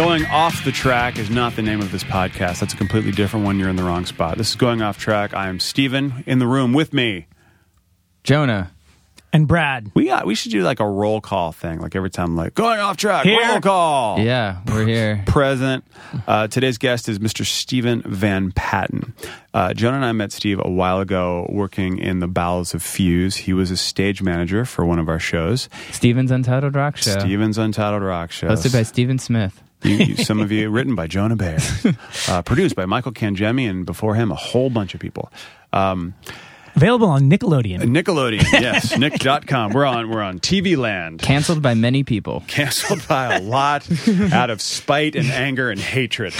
Going off the track is not the name of this podcast. That's a completely different one. You're in the wrong spot. This is going off track. I am Steven in the room with me. Jonah. And Brad. We got. We should do like a roll call thing. Like every time, like going off track. Here. Roll call. Yeah, we're here. Present. Uh, today's guest is Mr. Steven Van Patten. Uh, Jonah and I met Steve a while ago working in the bowels of Fuse. He was a stage manager for one of our shows, Steven's Untitled Rock Show. Steven's Untitled Rock Show. Hosted by Steven Smith. You, you, some of you written by Jonah Bayer, uh, produced by Michael Kangemi, and before him a whole bunch of people. Um, Available on Nickelodeon. Nickelodeon, yes, nick.com. We're on we're on TV land. Canceled by many people. Canceled by a lot out of spite and anger and hatred.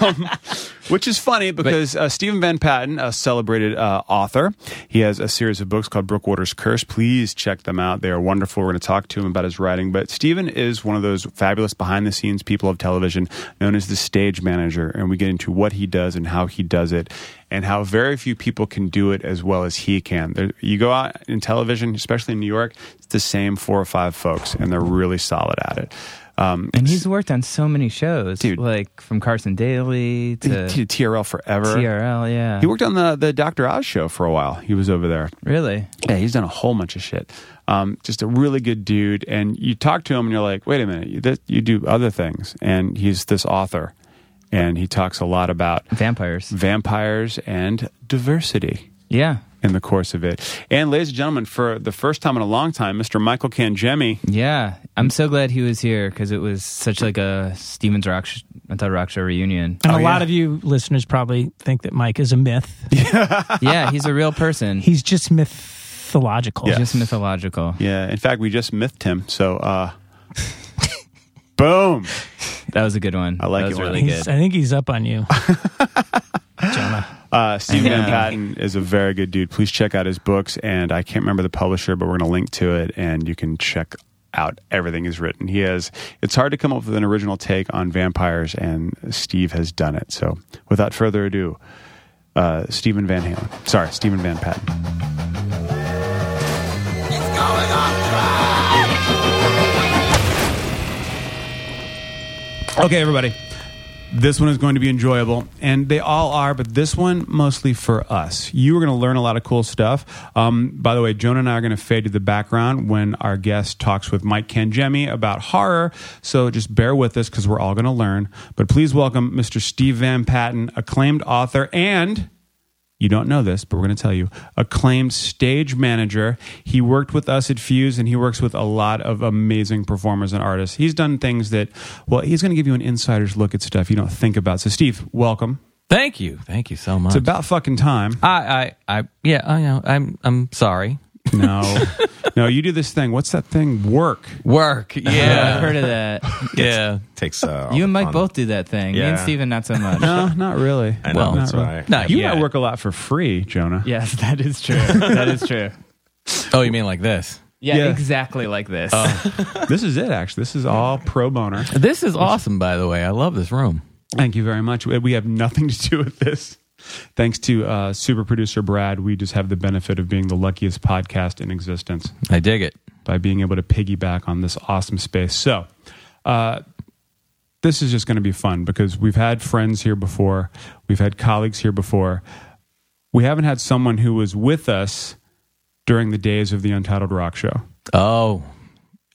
Um, which is funny because uh, Steven Van Patten, a celebrated uh, author, he has a series of books called Brookwater's Curse. Please check them out. They are wonderful. We're going to talk to him about his writing. But Stephen is one of those fabulous behind the scenes people of television known as the stage manager. And we get into what he does and how he does it and how very few people can do it as well as he can. There, you go out in television, especially in New York, it's the same four or five folks, and they're really solid at it. Um, And he's worked on so many shows, Dude. like from Carson Daly to T- TRL forever. TRL. Yeah, He worked on the the Dr. Oz show for a while. He was over there. really. Yeah, he's done a whole bunch of shit. Um, just a really good dude. And you talk to him, and you're like, wait a minute, you, that, you do other things. And he's this author, and he talks a lot about Vampires. vampires and diversity Yeah, in the course of it. And ladies and gentlemen, for the first time in a long time, Mr. Michael Kangemi. yeah. I'm so glad he was here because it was such like a Steven's Rock, sh- Untitled Rock Show reunion. And Oh, a lot yeah. of you listeners probably think that Mike is a myth. yeah, he's a real person. He's just mythological. Yeah. just mythological. Yeah, in fact, we just mythed him. So, uh, boom. That was a good one. I like that was it really good. I think he's up on you, Jonah. Uh, Steve Yeah. Van Patten is a very good dude. Please check out his books, and I can't remember the publisher, but we're going to link to it, and you can check out everything he's written. He has. It's hard to come up with an original take on vampires, and Steve has done it. So, without further ado, uh, Stephen Van Halen. Sorry, Steven Van Patten. Okay, everybody. This one is going to be enjoyable, and they all are, but this one mostly for us. You are going to learn a lot of cool stuff. Um, by the way, Jonah and I are going to fade to the background when our guest talks with Mike Kangemi about horror, so just bear with us because we're all going to learn. But please welcome Mr. Steve Van Patten, acclaimed author and you don't know this, but we're going to tell you. Acclaimed stage manager. He worked with us at Fuse and he works with a lot of amazing performers and artists. He's done things that, well, he's going to give you an insider's look at stuff you don't think about. So, Steve, welcome. Thank you, thank you so much. It's about fucking time. I, I, I, yeah, I know. I'm, I'm sorry. No, no, you do this thing. What's that thing? Work. Work. Yeah, I've heard of that. yeah. takes uh, you and Mike fun. both do that thing. Me and Yeah. Steven, not so much. No, not really. I know, Well, that's not why. Not You yet. might work a lot for free, Jonah. Yes, that is true. that is true. Oh, you mean like this? Yeah, Yeah. exactly like this. This is it, actually. This is all pro boner. This is awesome, by the way. I love this room. Thank you very much. We we have nothing to do with this. Thanks to uh, super producer Brad, we just have the benefit of being the luckiest podcast in existence I dig it. by being able to piggyback on this awesome space. So, uh, this is just going to be fun because we've had friends here before, we've had colleagues here before. We haven't had someone who was with us during the days of the Untitled Rock Show, Oh,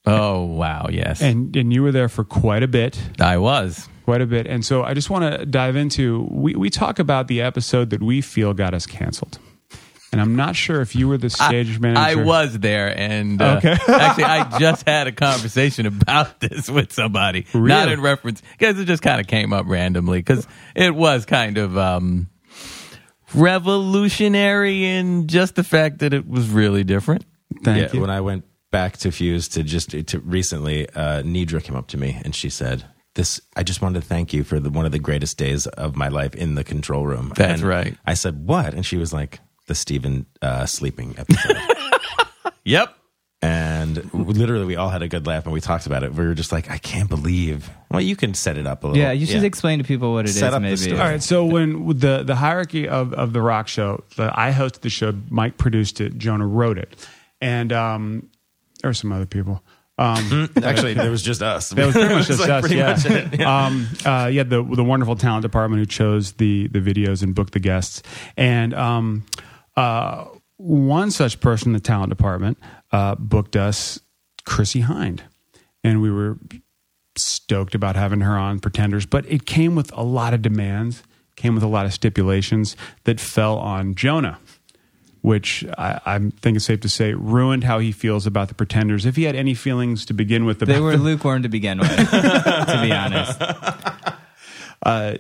oh, wow. Yes, and and you were there for quite a bit. I was. Quite a bit. And so I just want to dive into we, we talk about the episode that we feel got us canceled. And I'm not sure if you were the stage I manager. I was there, and uh, Okay. actually, I just had a conversation about this with somebody, not in reference because it just kind of came up randomly because it was kind of um, revolutionary in just the fact that it was really different. Thank yeah, you. when I went back to Fuse to just to recently, uh, Nidra came up to me and she said, "This, I just wanted to thank you for the, one of the greatest days of my life in the control room." That's And right. I said, "What?" And she was like, "The Stephen uh, sleeping episode." Yep. and literally, we all had a good laugh and we talked about it. We were just like, "I can't believe." Well, you can set it up a little. yeah, you should explain to people what it is. Set up the maybe. story. All right, so when the the hierarchy of of the rock show, the, I hosted the show, Mike produced it, Jonah wrote it, and um, there were some other people. Actually, there was just us. That was pretty much just like us. pretty yeah. much it. Um, uh, yeah, the the wonderful talent department who chose the the videos and booked the guests, and um, uh, one such person in the talent department uh, booked us, Chrissie Hynde, and we were stoked about having her on Pretenders, but it came with a lot of demands, came with a lot of stipulations that fell on Jonah. Which I, I think it's safe to say ruined how he feels about the Pretenders. If he had any feelings to begin with, about They were them. lukewarm to begin with, to be honest. Uh,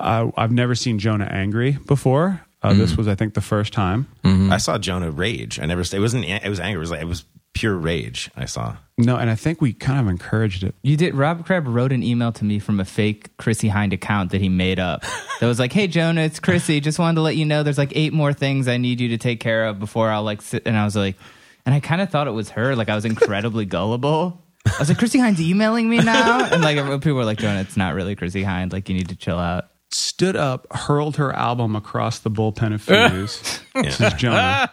I, I've never seen Jonah angry before. Uh, This mm-hmm. was, I think, the first time. Mm-hmm. I saw Jonah rage. I never. It wasn't. It was anger. It was like it was pure rage. I saw. No, and I think we kind of encouraged it. You did. Rob Crab wrote an email to me from a fake Chrissie Hynde account that he made up. That was like, "Hey Jonah, it's Chrissie. Just wanted to let you know there's like eight more things I need you to take care of before I'll like sit." And I was like, and I kind of thought it was her. Like I was incredibly gullible. I was like, "Chrissie Hynde's emailing me now," and like people were like, "Jonah, it's not really Chrissie Hynde. Like you need to chill out." Stood up, hurled her album across the bullpen of Fuse. This is Jonah.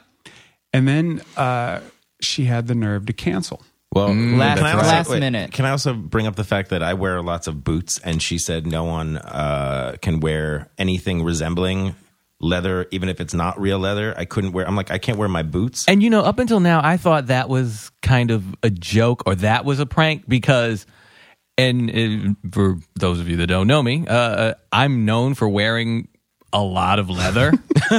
And then uh, she had the nerve to cancel. Well, Last- can I also- last minute. Can I also bring up the fact that I wear lots of boots, and she said no one uh, can wear anything resembling leather, even if it's not real leather. I couldn't wear. I'm like, I can't wear my boots. And you know, up until now, I thought that was kind of a joke or that was a prank because, and uh, for those of you that don't know me, uh, I'm known for wearing a lot of leather.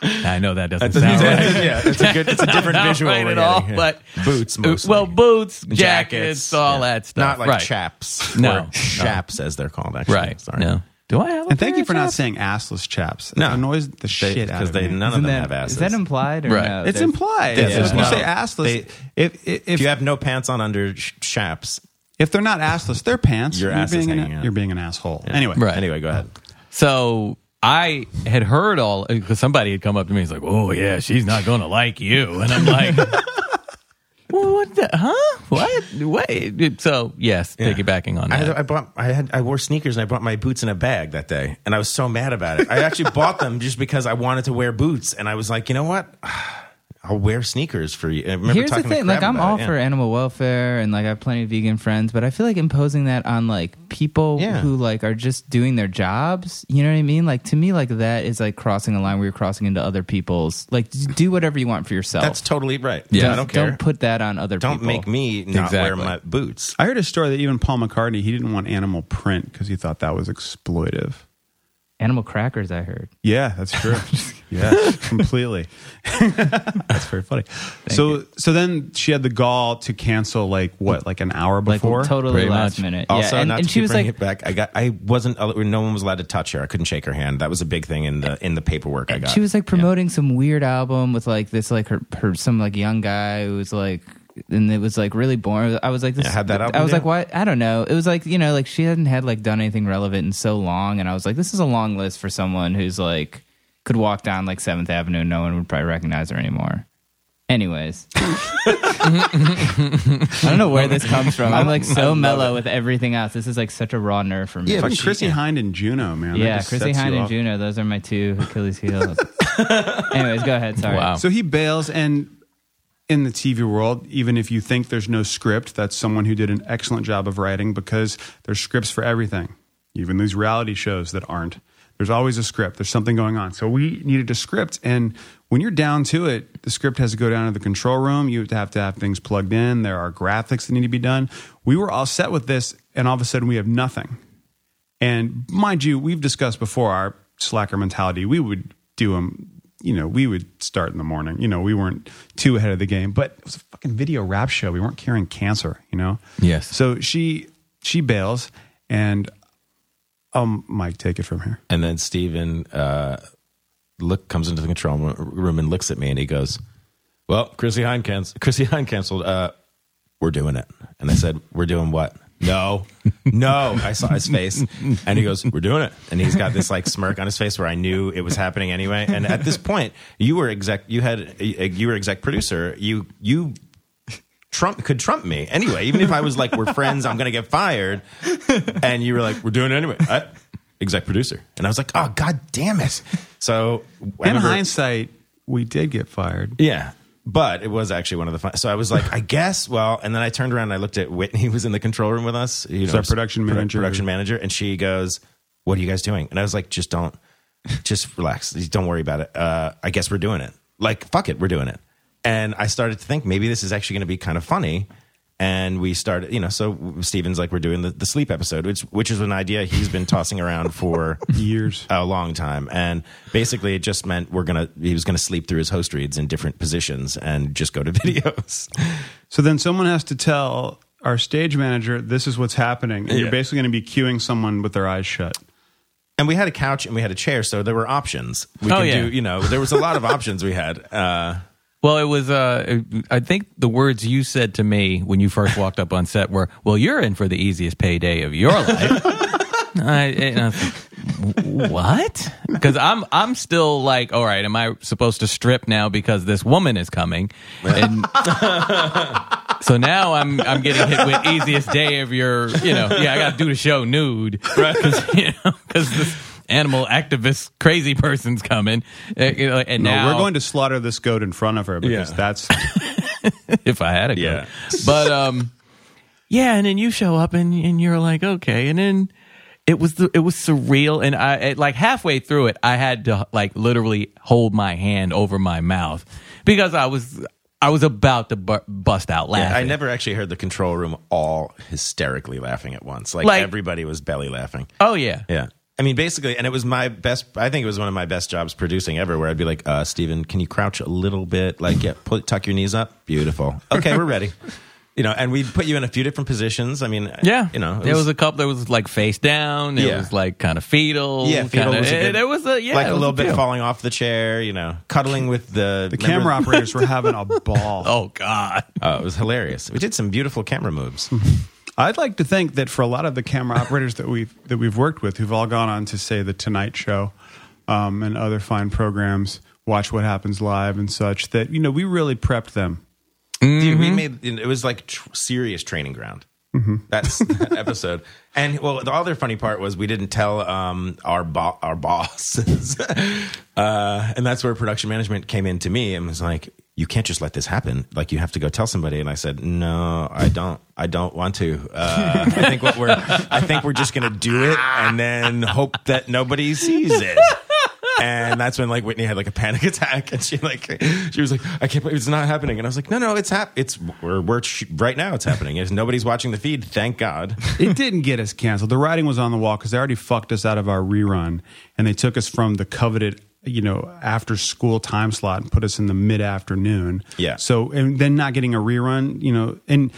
I know that doesn't sound right. yeah, it's a good. It's a different Not visual right at all, getting here. but boots, mostly. Well, boots, jackets, all yeah. that stuff. Not like right. chaps. No. or chaps as they're called. Actually, Right. Sorry. No. Do I have? a And thank you of for not saying assless chaps. It No. annoys the shit out because of they me. none Isn't of them that- have asses. Is that implied or Right. no? it's implied. Yes, if you say assless, They- if, if, if if, you have no pants on under sh- chaps, if they're not assless, they're pants. Your you're ass is being an. You're being an asshole. Anyway, Right. Anyway, go ahead. So I had heard all because somebody had come up to me. He's like, "Oh yeah, she's not going to like you," and I'm like, well, "What? The, huh? What? Wait." So yes, piggybacking on I, that. had, I bought. I had. I wore sneakers and I brought my boots in a bag that day, and I was so mad about it. I actually bought them just because I wanted to wear boots, and I was like, you know what? I'll wear sneakers for you. I remember Here's the talking to thing, like I'm all it, yeah. for animal welfare and like I have plenty of vegan friends, but I feel like imposing that on like people Yeah. who like are just doing their jobs, you know what I mean? Like to me like that is like crossing a line where you're crossing into other people's like do whatever you want for yourself. That's totally right. Yeah. I don't care. Don't put that on other people. Don't people. make me not wear my boots. I heard a story that even Paul McCartney he didn't want animal print because he thought that was exploitive. Animal crackers I heard. Yeah, that's true. yeah, completely. that's very funny. so, so then she had the gall to cancel like what, like an hour Like before. totally Pretty last much. minute. Also, yeah, and, not and to she keep was bringing like it back. I got. I wasn't. No one was allowed to touch her. I couldn't shake her hand. That was a big thing in the in the paperwork I got. She was like promoting some weird album with like this like her, her some like young guy who was like and it was like really boring. I was like, this, Yeah, had that album I was yet? like, what? I don't know. It was like you know, like she hadn't had like done anything relevant in so long, and I was like, this is a long list for someone who's like could walk down like Seventh Avenue no one would probably recognize her anymore. Anyways, I don't know where this comes from. I'm like so mellow with everything else. This is like such a raw nerve for me. yeah, but but Chrissie yeah. Hynde and Juno, man. that Yeah, just Chrissie sets you Hynde and off. Juno, those are my two Achilles heels. Anyways, go ahead. Sorry. Wow. So he bails, and in the TV world, even if you think there's no script, that's someone who did an excellent job of writing because there's scripts for everything, even these reality shows that aren't. There's always a script. There's something going on. So we needed a script, and when you're down to it, the script has to go down to the control room. You have to have things plugged in. There are graphics that need to be done. We were all set with this, and all of a sudden we have nothing. And mind you, we've discussed before our slacker mentality. We would do them, you know, we would start in the morning. You know, we weren't too ahead of the game, but it was a fucking video rap show. We weren't curing cancer, you know? Yes. So she she bails and um Mike, take it from here. And then Steven uh, look comes into the control room and looks at me and he goes, "Well, Chrissie Hynde canceled. Chrissie Hynde canceled. Uh, we're doing it." And I said, "We're doing what?" No, no. I saw his face, and he goes, "We're doing it." And he's got this like smirk on his face where I knew it was happening anyway. And at this point, you were exec. You had you were exec producer. You you Trump could trump me anyway. Even if I was like, "We're friends," I'm going to get fired, and you were like, "We're doing it anyway." I, exec producer, and I was like, "Oh God damn it!" So In remember- hindsight, we did get fired. yeah, but it was actually one of the fun. So I was like, I guess. Well, and then I turned around and I looked at Whitney, who was in the control room with us. You know, our production produ- manager. Production manager, and she goes, "What are you guys doing?" And I was like, "Just don't, just relax. Don't worry about it. Uh, I guess we're doing it. Like, fuck it, we're doing it." And I started to think maybe this is actually going to be kind of funny. And we started, you know, so Steven's like, we're doing the, the sleep episode, which which is an idea he's been tossing around for Years. a long time. And basically, it just meant we're gonna he was gonna sleep through his host reads in different positions and just go to videos. So then someone has to tell our stage manager this is what's happening, and you're basically going to be cueing someone with their eyes shut. And we had a couch and we had a chair, so there were options. We Oh, could yeah. do, you know, there was a lot of options we had. Uh, Well, it was. Uh, I think the words you said to me when you first walked up on set were, "Well, you're in for the easiest payday of your life." I, and I was what? Because I'm I'm still like, all right, am I supposed to strip now because this woman is coming? And so now I'm I'm getting hit with easiest day of your, you know, yeah, I got to do the show nude, right? Because you know, because this animal activist crazy person's coming, uh, you know, and No, now we're going to slaughter this goat in front of her because Yeah. that's if I had a Yeah. But um yeah, and then you show up and and you're like, okay, and then it was the, it was surreal and I it, like halfway through it I had to like literally hold my hand over my mouth because I was I was about to bu- bust out laughing. I never actually heard the control room all hysterically laughing at once. Like, Like- everybody was belly laughing. Oh yeah. Yeah. I mean, basically, and it was my best. I think it was one of my best jobs producing ever. Where I'd be like, uh, "Steven, can you crouch a little bit? Like, yeah, put tuck your knees up. Beautiful. Okay, we're ready. You know, and we'd put you in a few different positions. I mean, Yeah, you know, it there was, a couple. There was like face down. There Yeah. was like kind of fetal. yeah, fetal kinda, was a good, there was a yeah, like a was little bit few. falling off the chair. You know, cuddling with the the camera operators were having a ball. Oh god. Oh, it was hilarious. We did some beautiful camera moves. I'd like to think that for a lot of the camera operators that we've that we've worked with, who've all gone on to say the Tonight Show um, and other fine programs, Watch What Happens Live and such, that you know we really prepped them. Dude, we made it was like tr- serious training ground. That's that episode. And well, the other funny part was we didn't tell um, our bo- our bosses, uh, and that's where production management came in to me and was like, "You can't just let this happen. Like you have to go tell somebody." And I said, "No, I don't. I don't want to. Uh, I think what we're I think we're just gonna do it and then hope that nobody sees it." And that's when like Whitney had like a panic attack, and she like she was like, "I can't believe it's not happening." And I was like, "No, no, it's hap- It's we're, we're sh- right now. It's happening. If nobody's watching the feed, thank God." It didn't get us canceled. The writing was on the wall because they already fucked us out of our rerun, and they took us from the coveted, you know, after school time slot and put us in the mid afternoon. Yeah. So and then not getting a rerun, you know, and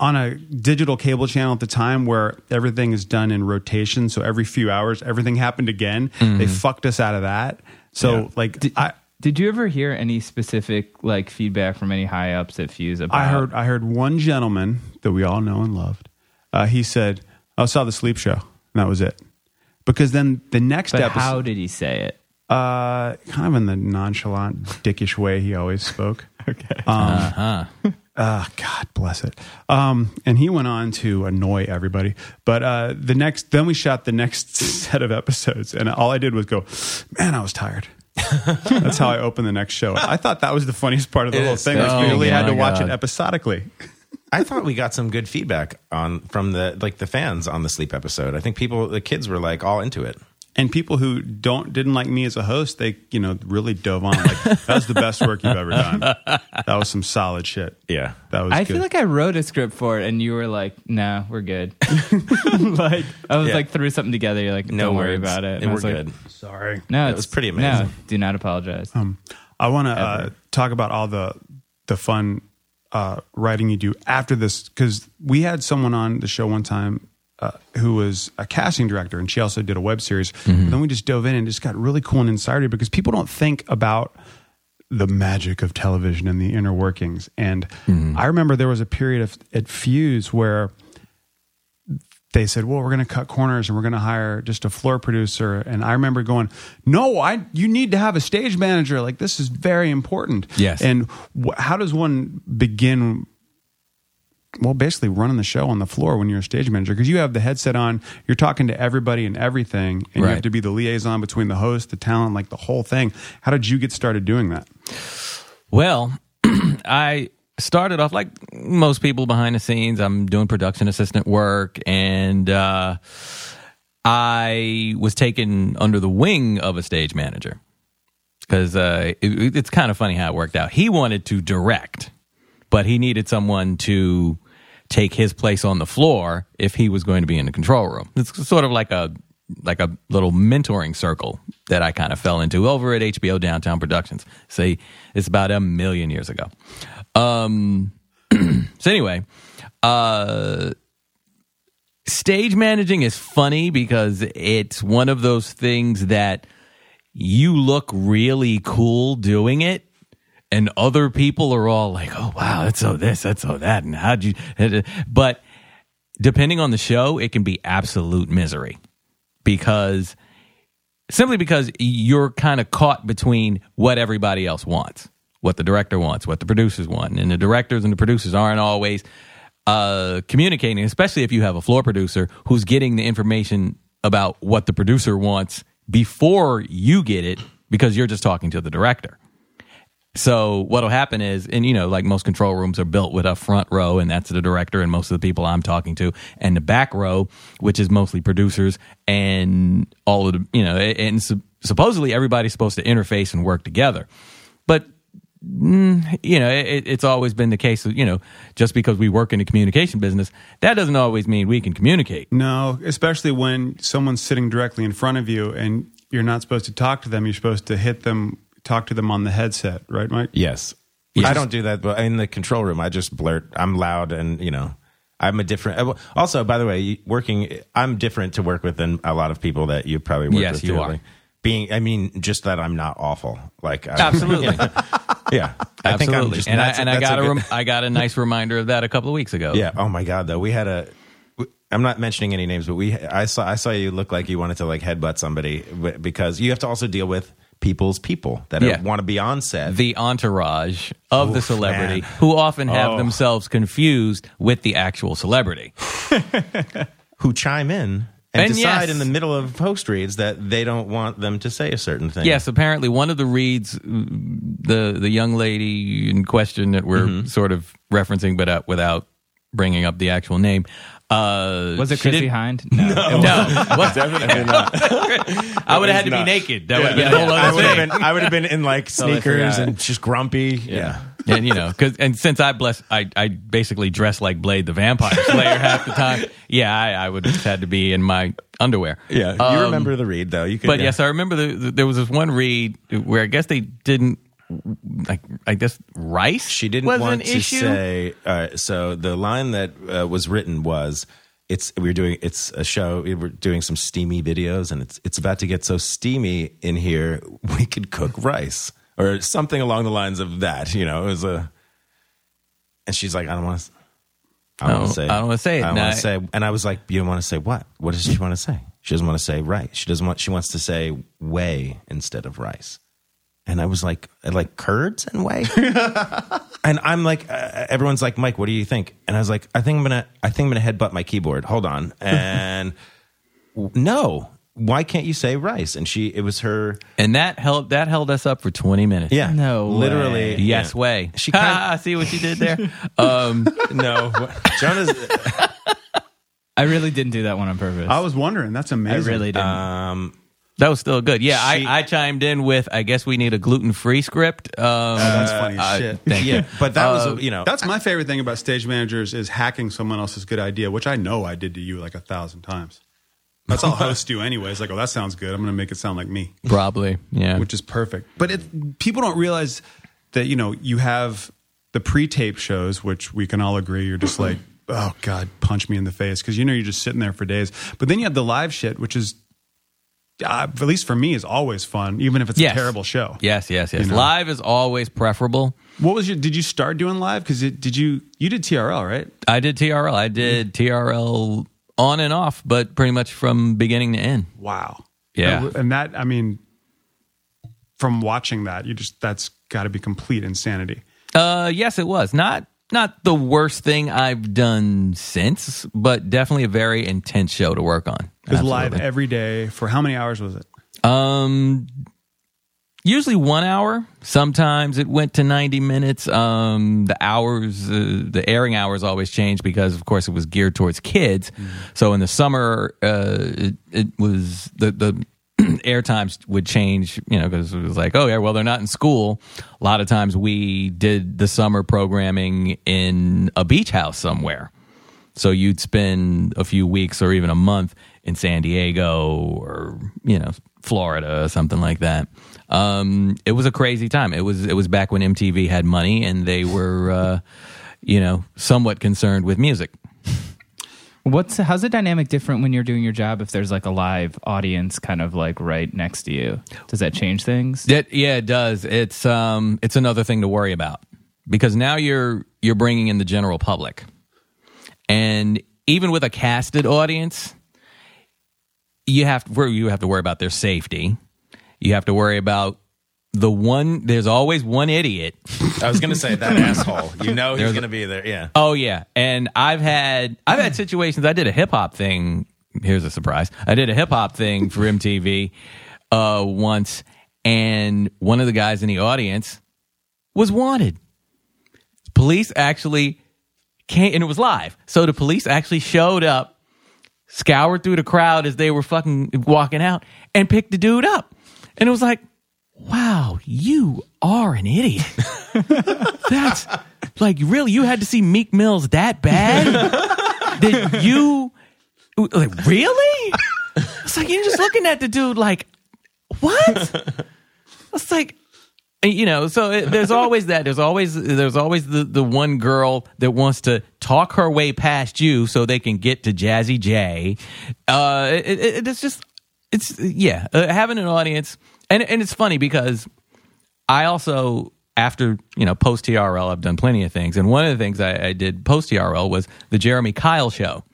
on a digital cable channel at the time where everything is done in rotation, so every few hours everything happened again. They fucked us out of that. So Yeah. like I. Did you ever hear any specific like feedback from any high ups at Fuse about? I heard I heard one gentleman that we all know and loved. Uh, he said, "I saw the sleep show," and that was it. Because then the next but episode, how did he say it? uh, kind of in the nonchalant, dickish way he always spoke. okay. Um, uh, God bless it. Um, and he went on to annoy everybody. But uh, the next, then we shot the next set of episodes, and all I did was go, "Man, I was tired." That's how I opened the next show. I thought that was the funniest part of the It whole thing. Oh we really had to watch God. it episodically. I thought we got some good feedback on from the like the fans on the sleep episode. I think people, the kids, were like all into it. And people who don't didn't like me as a host, they you know really dove on like that was the best work you've ever done. That was some solid shit. Yeah. That was. I good. feel like I wrote a script for it, and you were like, "No, we're good." like I was Yeah. like threw something together. You're like, "Don't worry words. about it." And I we're was like, good. sorry. No, It it's was pretty No, amazing. do not apologize. I want to uh, talk about all the the fun uh, writing you do after this because we had someone on the show one time. Uh, who was a casting director and she also did a web series. Then we just dove in and just got really cool and insider because people don't think about the magic of television and the inner workings. And I remember there was a period of at Fuse where they said, "Well, we're going to cut corners and we're going to hire just a floor producer." And I remember going, "No, I you need to have a stage manager. Like this is very important." Yes. And wh- how does one begin? Well, basically running the show on the floor when you're a stage manager because you have the headset on, you're talking to everybody and everything, and you have to be the liaison between the host, the talent, like the whole thing. How did you get started doing that? Well, I started off like most people behind the scenes. I'm doing production assistant work, and uh, I was taken under the wing of a stage manager because uh, it, it's kind of funny how it worked out. He wanted to direct, but he needed someone to take his place on the floor if he was going to be in the control room. It's sort of like a like a little mentoring circle that I kind of fell into over at HBO Downtown Productions. See, it's about a million years ago. Um, so anyway, uh, stage managing is funny because it's one of those things that you look really cool doing it and other people are all like oh wow that's so this that's so that and how'd you but depending on the show it can be absolute misery because simply because you're kind of caught between what everybody else wants what the director wants what the producers want and the directors and the producers aren't always uh, communicating, especially if you have a floor producer who's getting the information about what the producer wants before you get it because you're just talking to the director. So what'll happen is, and you know, like most control rooms are built with a front row, and that's the director and most of the people I'm talking to, and the back row, which is mostly producers and all of the, you know, and su- supposedly everybody's supposed to interface and work together, but mm, you know, it, it's always been the case. Of, you know, just because we work in the communication business, that doesn't always mean we can communicate. No, especially when someone's sitting directly in front of you and you're not supposed to talk to them. You're supposed to hit them, talk to them on the headset, right, Mike? Yes. Yes. I don't do that, but in the control room, I just blurt. I'm loud, and you know, I'm a different. uh, Also, by the way, working, I'm different to work with than a lot of people that you probably work Yes, with. you too. are. Like, being, I mean, just that I'm not awful. Like, I, Absolutely, yeah, I think I'm absolutely. just, and I, and I got a, good- rem- I got a nice reminder of that a couple of weeks ago. Yeah. Oh my God, though we had a. I'm not mentioning any names, but we I saw I saw you look like you wanted to like headbutt somebody because you have to also deal with people's people that Yeah. want to be on set. the entourage of the celebrity man. who often have Oh. themselves confused with the actual celebrity. who chime in and, And decide yes. in the middle of post reads that they don't want them to say a certain thing. Yes, apparently one of the reads, the the young lady in question that we're Mm-hmm. sort of referencing, but uh, without bringing up the actual name. Uh, Was it she Chrissie did- Hynde? No. No, What? definitely not. I would have had to be not. naked. That would have been a whole I other would have thing. been I would have been in like sneakers and just grumpy. Yeah. and you know, because and since I bless, I I basically dress like Blade the Vampire Slayer half the time. Yeah, I, I would have had to be in my underwear. Yeah. You Um, remember the read though. You could But yeah. yes, I remember the, the, there was this one read where I guess they didn't like. I guess rice. she didn't was want an to issue. say uh, so the line that uh, was written was it's we're doing it's a show We're doing some steamy videos and it's it's about to get so steamy in here we could cook rice or something along the lines of that you know it was a and she's like i don't want to I don't want to say. I don't wanna say it. I don't No, want to say. And I was like, "You don't want to say what? What does she want to say? She doesn't want to say rice. She doesn't want. She wants to say whey instead of rice." And I was like, "Like curds and whey." and I'm like, uh, everyone's like, "Mike, what do you think?" And I was like, "I think I'm gonna. I think I'm gonna headbutt my keyboard. Hold on." And no, why can't you say rice? And she, it was her. and that held that held us up for twenty minutes. Yeah, No literally. way. Yes, yeah. way. She ha, kind- ha, see what she did there. um, No, Jonah's. I really didn't do that one on purpose. I was wondering. That's amazing. I really didn't. Um, that was still good. Yeah, She- I, I chimed in with. I guess we need a gluten free script. Um, That's funny as I- shit. Thank yeah, you. but that Uh, was you know That's my favorite thing about stage managers is hacking someone else's good idea, which I know I did to you like a thousand times. That's all hosts do anyways. Like, oh, that sounds good. I'm going to make it sound like me, Probably. Yeah. which is perfect. But it, people don't realize that you know you have the pre-tape shows, which we can all agree you're just like, oh god, punch me in the face because you know you're just sitting there for days. But then you have the live shit, which is uh, at least for me is always fun, even if it's Yes. a terrible show. Yes, yes, yes. You know? Live is always preferable. What was your? Did you start doing live? Because did you you did TRL right? I did TRL. I did TRL on and off, but pretty much from beginning to end. Wow. Yeah. And, and that, I mean, from watching that, you just, that's got to be complete insanity. Uh, yes, it was not not the worst thing I've done since, but definitely a very intense show to work on. It was live every day for how many hours was it? Um, usually one hour. Sometimes it went to 90 minutes. Um, the hours, uh, the airing hours always changed because, of course, it was geared towards kids. So in the summer, uh, it, it was the, the air times would change, you know, because it was like, oh, yeah, well, they're not in school. A lot of times we did the summer programming in a beach house somewhere. So you'd spend a few weeks or even a month in San Diego or you know Florida or something like that. Um, it was a crazy time. It was it was back when MTV had money and they were uh, you know somewhat concerned with music. What's how's the dynamic different when you're doing your job if there's like a live audience kind of like right next to you? Does that change things? That, yeah, it does. It's um it's another thing to worry about because now you're you're bringing in the general public, and even with a casted audience, you have to you have to worry about their safety. You have to worry about the one. There's always one idiot. I was to say that asshole. You know he's There's- to be there. Yeah. Oh yeah, and I've had I've had situations. I did a hip hop thing. Here's a surprise. I did a hip hop thing for MTV uh, once, and one of the guys in the audience was wanted. Police actually came, and it was live. So the police actually showed up, scoured through the crowd as they were fucking walking out, and picked the dude up. And it was like, wow, you are an idiot. That's like really you had to see Meek Mills that bad? Did you like really? It's like you're just looking at the dude like what? It's like you know, so it, there's always that. There's always there's always the the one girl that wants to talk her way past you so they can get to Jazzy J. Uh, it, it, it's just it's yeah, uh, having an audience, and and it's funny because I also after you know post TRL, I've done plenty of things, and one of the things I, I did post TRL was the Jeremy Kyle show,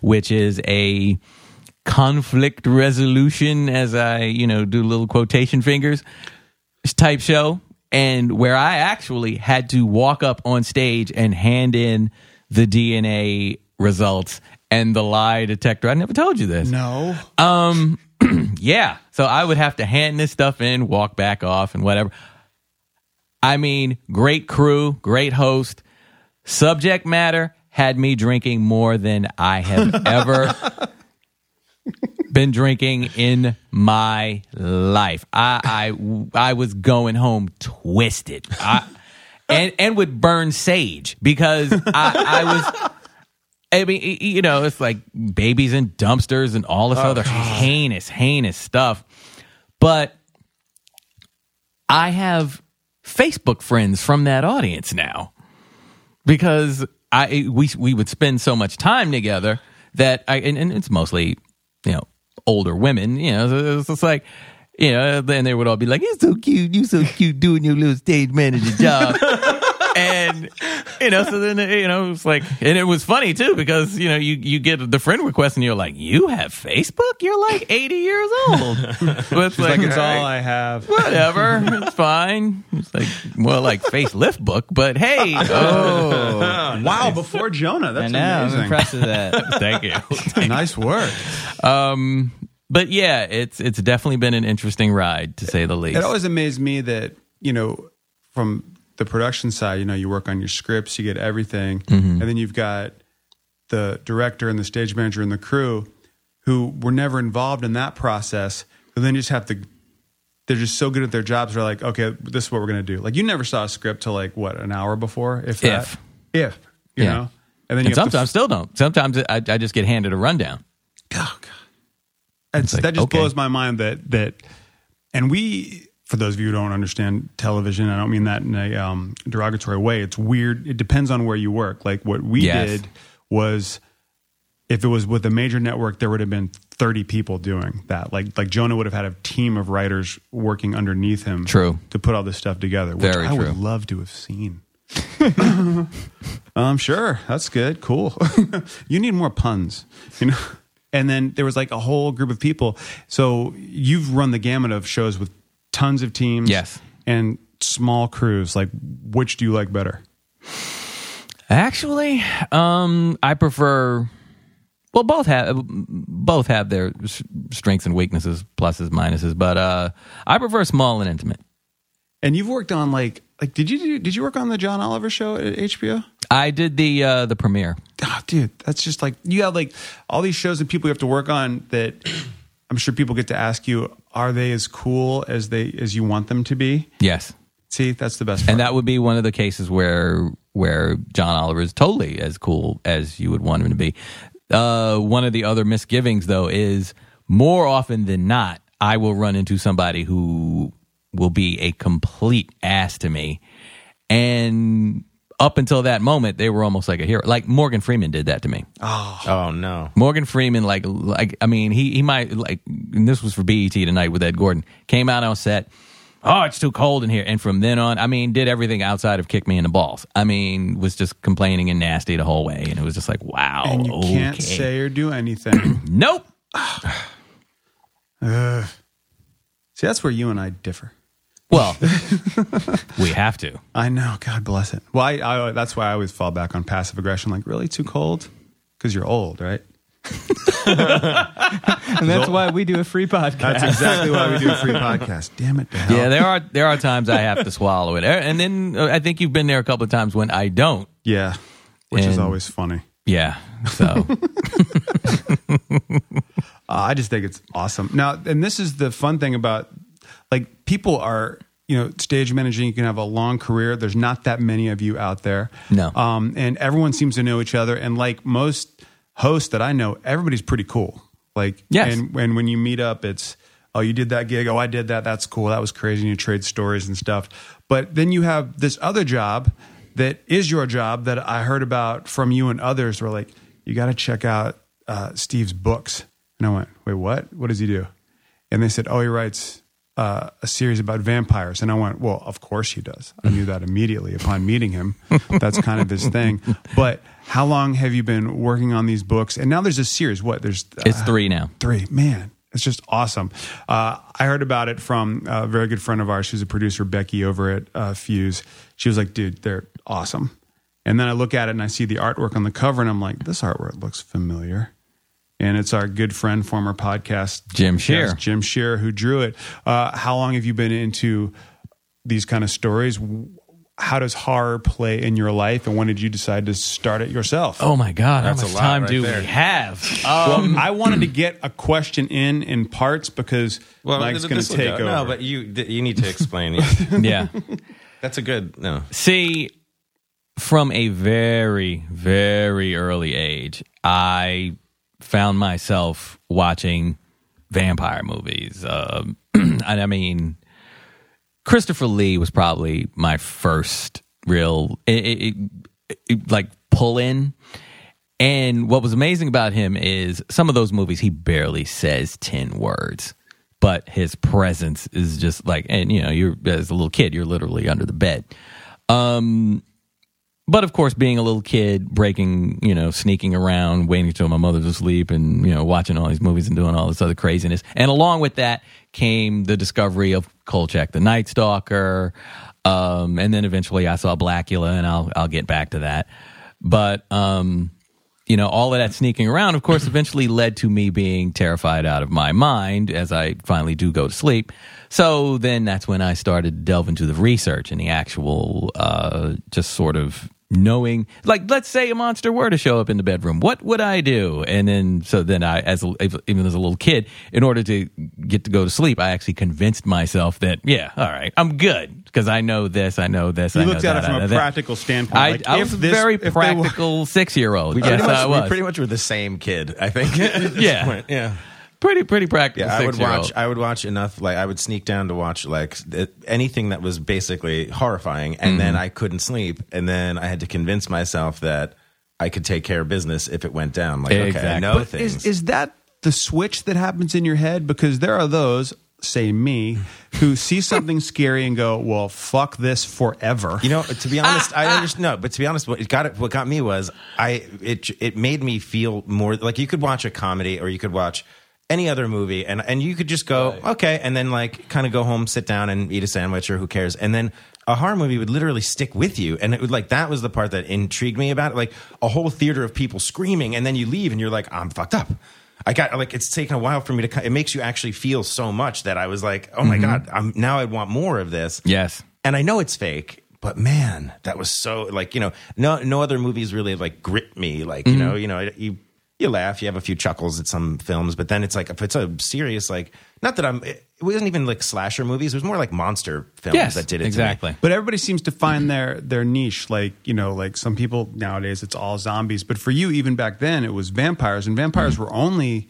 which is a conflict resolution, as I you know do little quotation fingers type show, and where I actually had to walk up on stage and hand in the DNA results and the lie detector. I never told you this. No. Um, yeah. So I would have to hand this stuff in, walk back off, and whatever. I mean, great crew, great host. Subject matter had me drinking more than I have ever been drinking in my life. I I, I was going home twisted. I, and and would burn sage because I, I was I mean, you know, it's like babies in dumpsters and all this oh, other heinous, heinous stuff. But I have Facebook friends from that audience now because I we we would spend so much time together that I and, and it's mostly you know older women. You know, it's just like. You know, then they would all be like, "You're so cute. You're so cute doing your little stage manager job." and you know, so then you know, it's like, and it was funny too because you know, you you get the friend request and you're like, you have Facebook? You're like 80 years old. But it's Like, it's all all right, I have. whatever, it's fine. It's like more like facelift book, but hey, oh, Wow, before Jonah. I That's know. I'm impressed with that. thank you. nice work. Um, but yeah, it's it's definitely been an interesting ride to say the least. It always amazed me that, you know, from the production side, you know, you work on your scripts, you get everything, mm-hmm. and then you've got the director and the stage manager and the crew who were never involved in that process, but then you just have to they're just so good at their jobs. They're like, okay, this is what we're going to do. Like you never saw a script till like what an hour before, if that, If. if you Yeah. know, and then and you have to sometimes still don't. Sometimes I, I just get handed a rundown. Oh, God. It's, like, that just okay. blows my mind that that and we for those of you who don't understand television i don't mean that in a um, derogatory way it's weird it depends on where you work like what we Yes. did was if it was with a major network there would have been 30 people doing that like like jonah would have had a team of writers working underneath him True. to put all this stuff together which Very i true. would love to have seen um, sure, that's good, cool. you need more puns, you know. And then there was like a whole group of people. So you've run the gamut of shows with tons of teams, Yes. and small crews. Like, which do you like better? Actually, um, I prefer. Well, both have both have their strengths and weaknesses, pluses, minuses. But uh, I prefer small and intimate. and you've worked on like like did you do, did you work on the John Oliver show at HBO? I did the uh, the premiere. Oh, dude, that's just like you have like all these shows that people you have to work on that I'm sure people get to ask you, are they as cool as they as you want them to be? Yes. See, that's the best part. And that would be one of the cases where where John Oliver is totally as cool as you would want him to be. Uh, one of the other misgivings, though, is more often than not, I will run into somebody who will be a complete ass to me, and up until that moment, they were almost like a hero. Like Morgan Freeman did that to me. Oh oh no. Morgan Freeman, like, like I mean, he he might like. And this was for BET tonight with Ed Gordon. Came out on set. Oh, it's too cold in here. And from then on, I mean, did everything outside of kick me in the balls. I mean, was just complaining and nasty the whole way. And it was just like, wow. and you can't say or do anything. nope. See, that's where you and I differ. Well, we have to. I know. God bless it. Well, I, I, that's why I always fall back on passive aggression. Like, really too cold? Because you're old, right? and that's why we do a free podcast. That's exactly why we do a free podcast. Damn it, to. Yeah, there are there are times I have to swallow it, and then uh, I think you've been there a couple of times when I don't. Yeah, which is always funny. Yeah, so Uh, I just think it's awesome. Now, and this is the fun thing about like people are, you know, stage managing. You can have a long career. There's not that many of you out there. No. Um, and everyone seems to know each other. And like most hosts that I know, everybody's pretty cool. Like, Yes. And, and when you meet up, it's, oh, you did that gig. Oh, I did that. That's cool. That was crazy. And you trade stories and stuff. But then you have this other job that is your job that I heard about from you and others. Were like, you got to check out uh, Steve's books. And I went, wait, what? What does he do? And they said, oh, he writes uh, a series about vampires. And I went, well, of course he does. I knew that immediately upon meeting him. That's kind of his thing. But how long have you been working on these books? And now there's a series. What? There's uh, it's three now. Three. Man, it's just awesome. Uh, I heard about it from a very good friend of ours who's a producer, Becky, over at uh, Fuse. She was like, dude, they're awesome. And then I look at it and I see the artwork on the cover and I'm like, this artwork looks familiar. And it's our good friend, former podcast, Jim Shear. Jim Shear, who drew it. Uh, how long have you been into these kind of stories? How does horror play in your life? And when did you decide to start it yourself? Oh my God, That's how a much time right do there. we have? well, I wanted to get a question in in parts because Mike's going to take go. over. No, but you you need to explain. yeah. That's a good no. See, from a very, very early age, I found myself watching vampire movies. And I mean, Christopher Lee was probably my first real, it, it, it- like, pull in. And what was amazing about him is some of those movies, he barely says 10 words, but his presence is just like, and you know, you're as a little kid, you're literally under the bed. Um, but of course, being a little kid, breaking, you know, sneaking around, waiting until my mother's asleep, and you know, watching all these movies and doing all this other craziness. And along with that came the discovery of Kolchak the Night Stalker, um, and then eventually I saw Blacula, and I'll I'll get back to that. But um, you know, all of that sneaking around, of course, eventually led to me being terrified out of my mind as I finally do go to sleep. So then that's when I started to delve into the research and the actual, uh, just sort of knowing, like, let's say a monster were to show up in the bedroom, what would I do? And then, so then I, as a, even as a little kid, in order to get to go to sleep, I actually convinced myself that, yeah, all right, I'm good because I know this, I know this. you I know looked at that, it from a that. practical standpoint. I, Like, I was this- very if they were- practical six year old. Yes, pretty much, I was. We pretty much were the same kid. I think. at this Yeah. point. yeah. Pretty pretty practical. Yeah, I would watch. I would watch enough. Like I would sneak down to watch like th- anything that was basically horrifying, and Mm-hmm. then I couldn't sleep, and then I had to convince myself that I could take care of business if it went down. Like okay, I know But things. is, is that the switch that happens in your head? Because there are those, say me, who see something scary and go, well, fuck this forever. You know, to be honest, I understand. No, but to be honest, what it got what got me was I it it made me feel more like you could watch a comedy or you could watch any other movie and and you could just go okay and then like kind of go home sit down and eat a sandwich or who cares and then a horror movie would literally stick with you and it would like that was the part that intrigued me about it like a whole theater of people screaming and then you leave and you're like I'm fucked up I got like it's taken a while for me to. It makes you actually feel so much that I was like, oh my mm-hmm. god, I'm now I'd want more of this. Yes. and I know it's fake. But man, that was so like you know no no other movies really like grit me like you mm-hmm. know you know you you laugh you have a few chuckles at some films but then it's like if it's a serious like not that I'm it wasn't even like slasher movies it was more like monster films Yes, that did it to me. exactly. But everybody seems to find their their niche. Like you know, like some people nowadays, it's all zombies. But for you, even back then, it was vampires, and vampires Mm-hmm. were only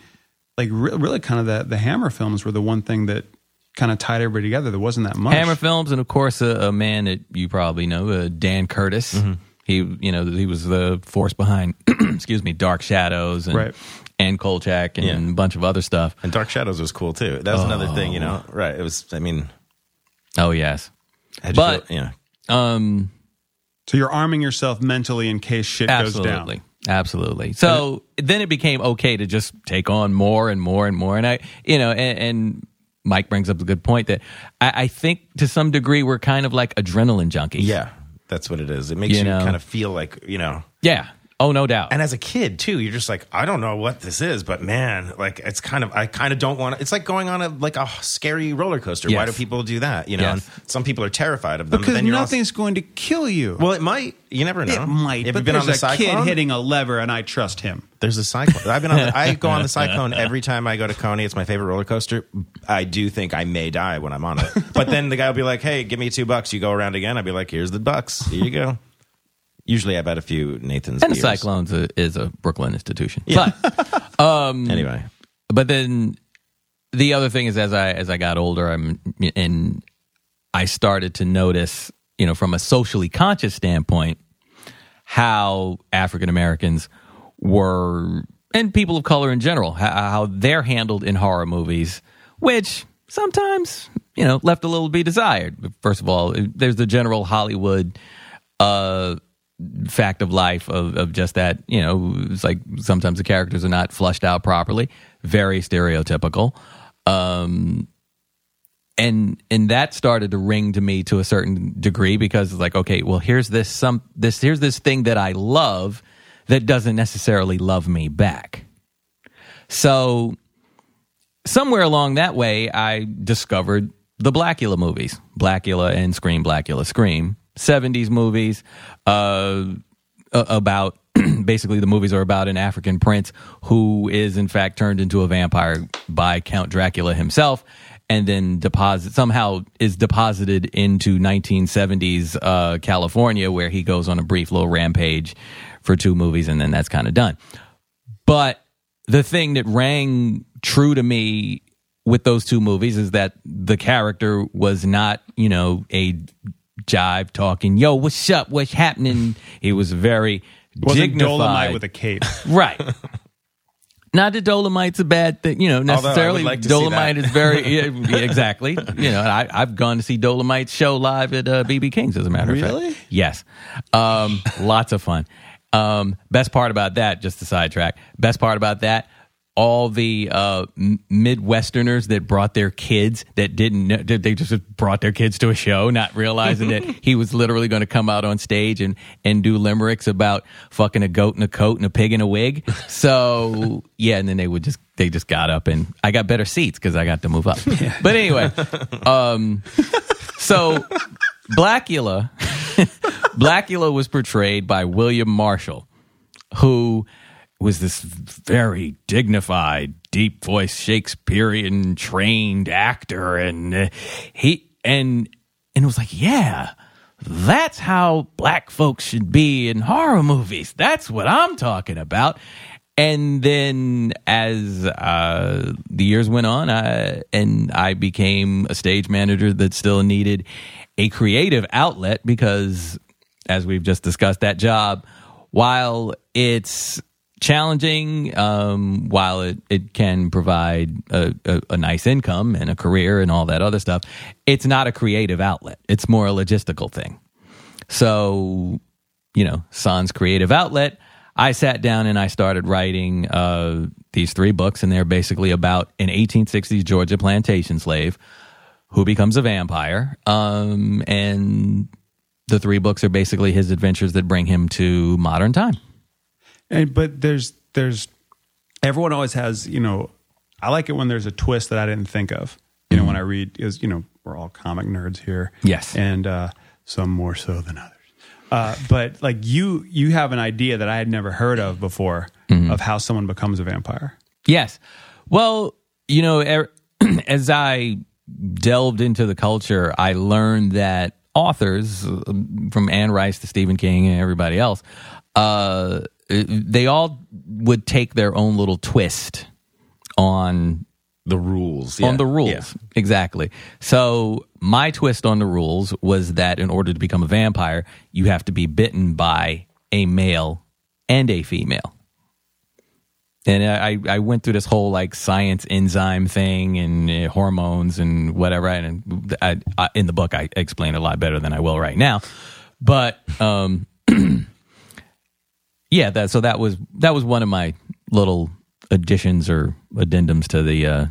like re- really kind of the the Hammer films were the one thing that kind of tied everybody together. There wasn't that much. Hammer Films, and of course, a, a man that you probably know, uh, Dan Curtis. He, you know, he was the force behind, excuse me, Dark Shadows and Right. and Kolchak and Yeah. a bunch of other stuff. and Dark Shadows was cool too that was another thing you know right it was I mean Oh yes, But- feel? yeah um, So you're arming yourself mentally in case shit goes absolutely, down. absolutely. So then it became okay to just take on more and more and more. And I, you know, and, and Mike brings up a good point that I, I think to some degree we're kind of like adrenaline junkies. yeah that's what it is it makes You you, know. kind of feel like you know yeah. Oh, no doubt. and as a kid too you're just like i don't know what this is but man like it's kind of i kind of don't want to it's like going on a like a scary roller coaster. Why do people do that? You know Yes. and some people are terrified of them Because but then you're nothing's going to kill you. well it might. You never know. it might, have but you been there's on the a cyclone? kid hitting a lever, and I trust him. there's a cyclone. I've been on the, i go on the cyclone every time i go to coney. It's my favorite roller coaster. I do think i may die when i'm on it. But then the guy will be like hey give me two bucks. You go around again. I'd be like here's the bucks. Here you go usually i've had a few nathan's and the beers. Cyclones a, is a Brooklyn institution. Yeah. But um, anyway but then the other thing is as I as I got older, I'm and I started to notice, you know, from a socially conscious standpoint, how African Americans were and people of color in general, how, how they're handled in horror movies, which sometimes you know left a little to be desired. First of all, there's the general Hollywood. Uh, fact of life of, of just that you know it's like sometimes the characters are not flushed out properly. Very stereotypical. Um and and that started to ring to me to a certain degree because it's like okay well here's this some this here's this thing that i love that doesn't necessarily love me back. So somewhere along that way i discovered the Blacula movies. Blacula and scream Blacula scream 70s movies uh about basically the movies are about an African prince who is in fact turned into a vampire by Count Dracula himself and then deposit somehow is deposited into 1970s uh, California where he goes on a brief little rampage for two movies and then that's kind of done. But the thing that rang true to me with those two movies is that the character was not, you know, a jive talking, yo, what's up? What's happening? He was very Wasn't dignified. Dolomite with a cape. right. Not that Dolomite's a bad thing, you know, Although I would necessarily. like Dolomite is very, yeah, exactly. You know, I, I've gone to see Dolomite's show live at uh, BB King's, as a matter of Really? fact. Yes. Um, lots of fun. Um, best part about that, just to sidetrack, best part about that, all the uh, Midwesterners that brought their kids that didn't know, they just brought their kids to a show, not realizing that he was literally going to come out on stage and, and do limericks about fucking a goat in a coat and a pig in a wig. So yeah, and then they would just they just got up and I got better seats because I got to move up. But anyway, um, so Blacula, Blacula was portrayed by William Marshall, who was this very dignified, deep voice Shakespearean trained actor, and uh, he and and it was like, yeah, that's how black folks should be in horror movies. That's what I'm talking about. And then as uh, the years went on, I, and I became a stage manager that still needed a creative outlet because, as we've just discussed, that job, while it's challenging, um, while it, it can provide a, a, a nice income and a career and all that other stuff, it's not a creative outlet. It's more a logistical thing. So, you know, Sans creative outlet. I sat down and I started writing uh, these three books, and they're basically about an 1860s Georgia plantation slave who becomes a vampire. Um, and the three books are basically his adventures that bring him to modern time. And but there's there's everyone always has you know I like it when there's a twist that I didn't think of. You know, when I read, is you know, we're all comic nerds here. Yes. and uh, some more so than others. Uh, but like you, you have an idea that I had never heard of before of how someone becomes a vampire. Yes. Well, you know, er- as I delved into the culture, I learned that authors, uh, from Anne Rice to Stephen King and everybody else, uh, they all would take their own little twist on The rules. on yeah. the rules. Yeah. Exactly. So my twist on the rules was that in order to become a vampire, you have to be bitten by a male and a female. And I, I went through this whole like science enzyme thing and uh, hormones and whatever. And I, I, in the book, I explain a lot better than I will right now. But um, yeah, that so that was that was one of my little additions or addendums to the uh,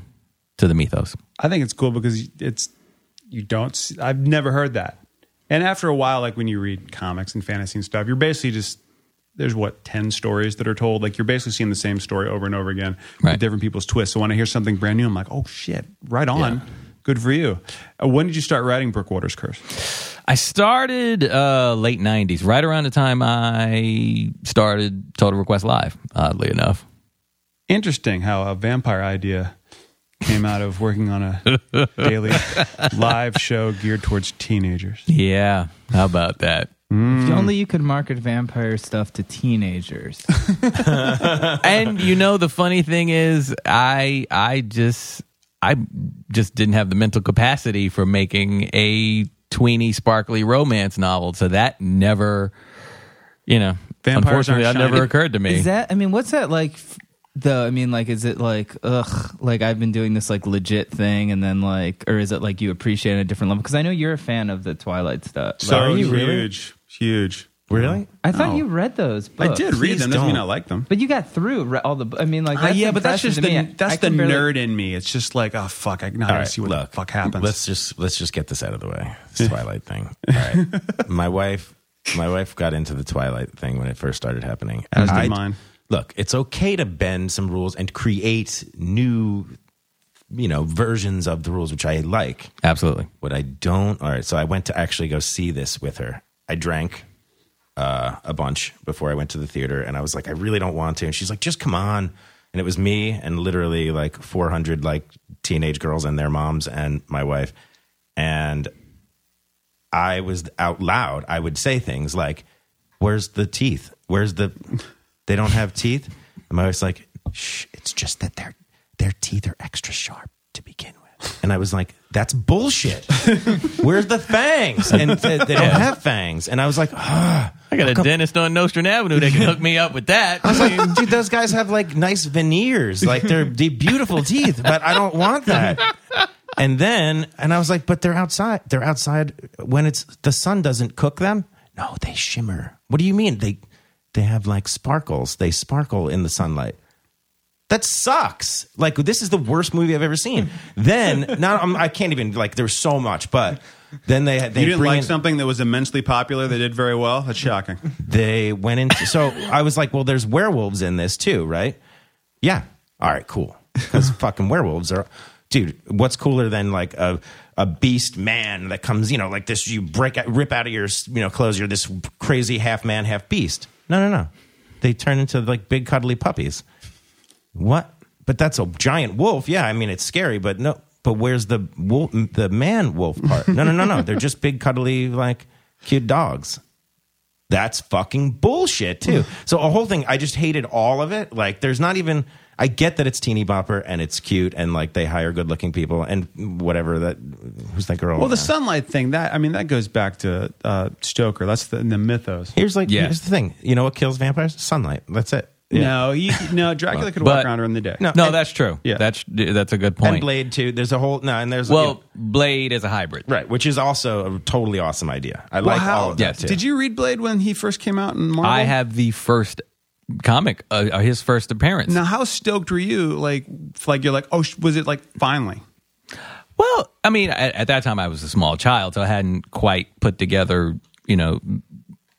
to the mythos. I think it's cool because it's you don't. See, I've never heard that. And after a while, like when you read comics and fantasy and stuff, you're basically just there's what ten stories that are told. Like you're basically seeing the same story over and over again Right. with different people's twists. So when I hear something brand new, I'm like, oh shit, right on. Good for you. Uh, when did you start writing Brookwaters Curse? I started uh, late '90s, right around the time I started Total Request Live. Oddly enough, Interesting how a vampire idea came out of working on a daily live show geared towards teenagers. yeah. How about that? If only you could market vampire stuff to teenagers. and you know the funny thing is I I just I just didn't have the mental capacity for making a tweeny sparkly romance novel so that never you know Vampires unfortunately that never occurred to me Is that? I mean, what's that like? f- Though I mean, like, is it like, ugh, like I've been doing this like legit thing, and then like, or is it like you appreciate it at a different level? Because I know you're a fan of the Twilight stuff. So Like, huge, huge. Really? I thought No. you read those. I Books. did read Please them. Doesn't mean I don't. like them. but you got through re- all the. I mean, like, Uh, that's yeah, but that's impressive just to the me. I- that's the can barely- nerd in me. It's just like, oh fuck, I now All gotta right, see what look, the fuck happens. Let's just let's just get this out of the way. This Twilight thing. All right. my wife my wife got into the Twilight thing when it first started happening. As did I- mine. Look, it's okay to bend some rules and create new you know versions of the rules which I like. absolutely What I don't, all right. So I went to actually go see this with her. I drank uh, a bunch before I went to the theater, and I was like, I really don't want to. And she's like, just come on. And it was me and literally like 400 like teenage girls and their moms and my wife. And I was out loud. I would say things like, "Where's the teeth? Where's the? They don't have teeth." And my wife's like, "Shh, it's just that their their teeth are extra sharp to begin with." And I was like, "That's bullshit. Where's the fangs?" And they, they don't have fangs. And I was like, ah. I got a dentist on Nostrand Avenue that can hook me up with that I was like, dude, those guys have like nice veneers, like they're de- beautiful teeth, but I don't want that. And then, and I was like, but they're outside. They're outside when it's the sun doesn't cook them. No, they shimmer. What do you mean? They they have like sparkles. They sparkle in the sunlight. That sucks. Like this is the worst movie I've ever seen. Then, now I'm, I can't even like. There's so much, but then they they you didn't bring like in- something that was immensely popular They did very well. That's mm. shocking. they went into so i was like well there's werewolves in this too right yeah all right cool because fucking werewolves are dude what's cooler than like a a beast man that comes you know like this you break rip out of your you know clothes you're this crazy half man half beast no no no they turn into like big cuddly puppies what but that's a giant wolf yeah i mean it's scary but no but where's the wolf the man wolf part no no no no they're just big cuddly like cute dogs that's fucking bullshit too. So a whole thing, I just hated all of it. Like, there's not even. I get that it's teeny bopper and it's cute and like they hire good looking people and whatever that. Who's that girl? Well, the sunlight thing that I mean that goes back to uh, Stoker. That's the, the mythos. Here's like Yeah. here's the thing. You know what kills vampires? Sunlight. That's it. No, you, no, Dracula could walk But- around during the day. No, no and- that's true Yeah. that's that's a good point. And point Blade too. There's a whole no, and there's well you know, Blade is a hybrid right, which is also a totally awesome idea. I Well, like how- all of that Yes. too. Did you read Blade when he first came out in Marvel? I have the first comic, uh, uh, his first appearance. Now, how stoked were you? Like, like you're like, oh, sh- was it like finally? Well, I mean, at, at that time I was a small child, so I hadn't quite put together, you know,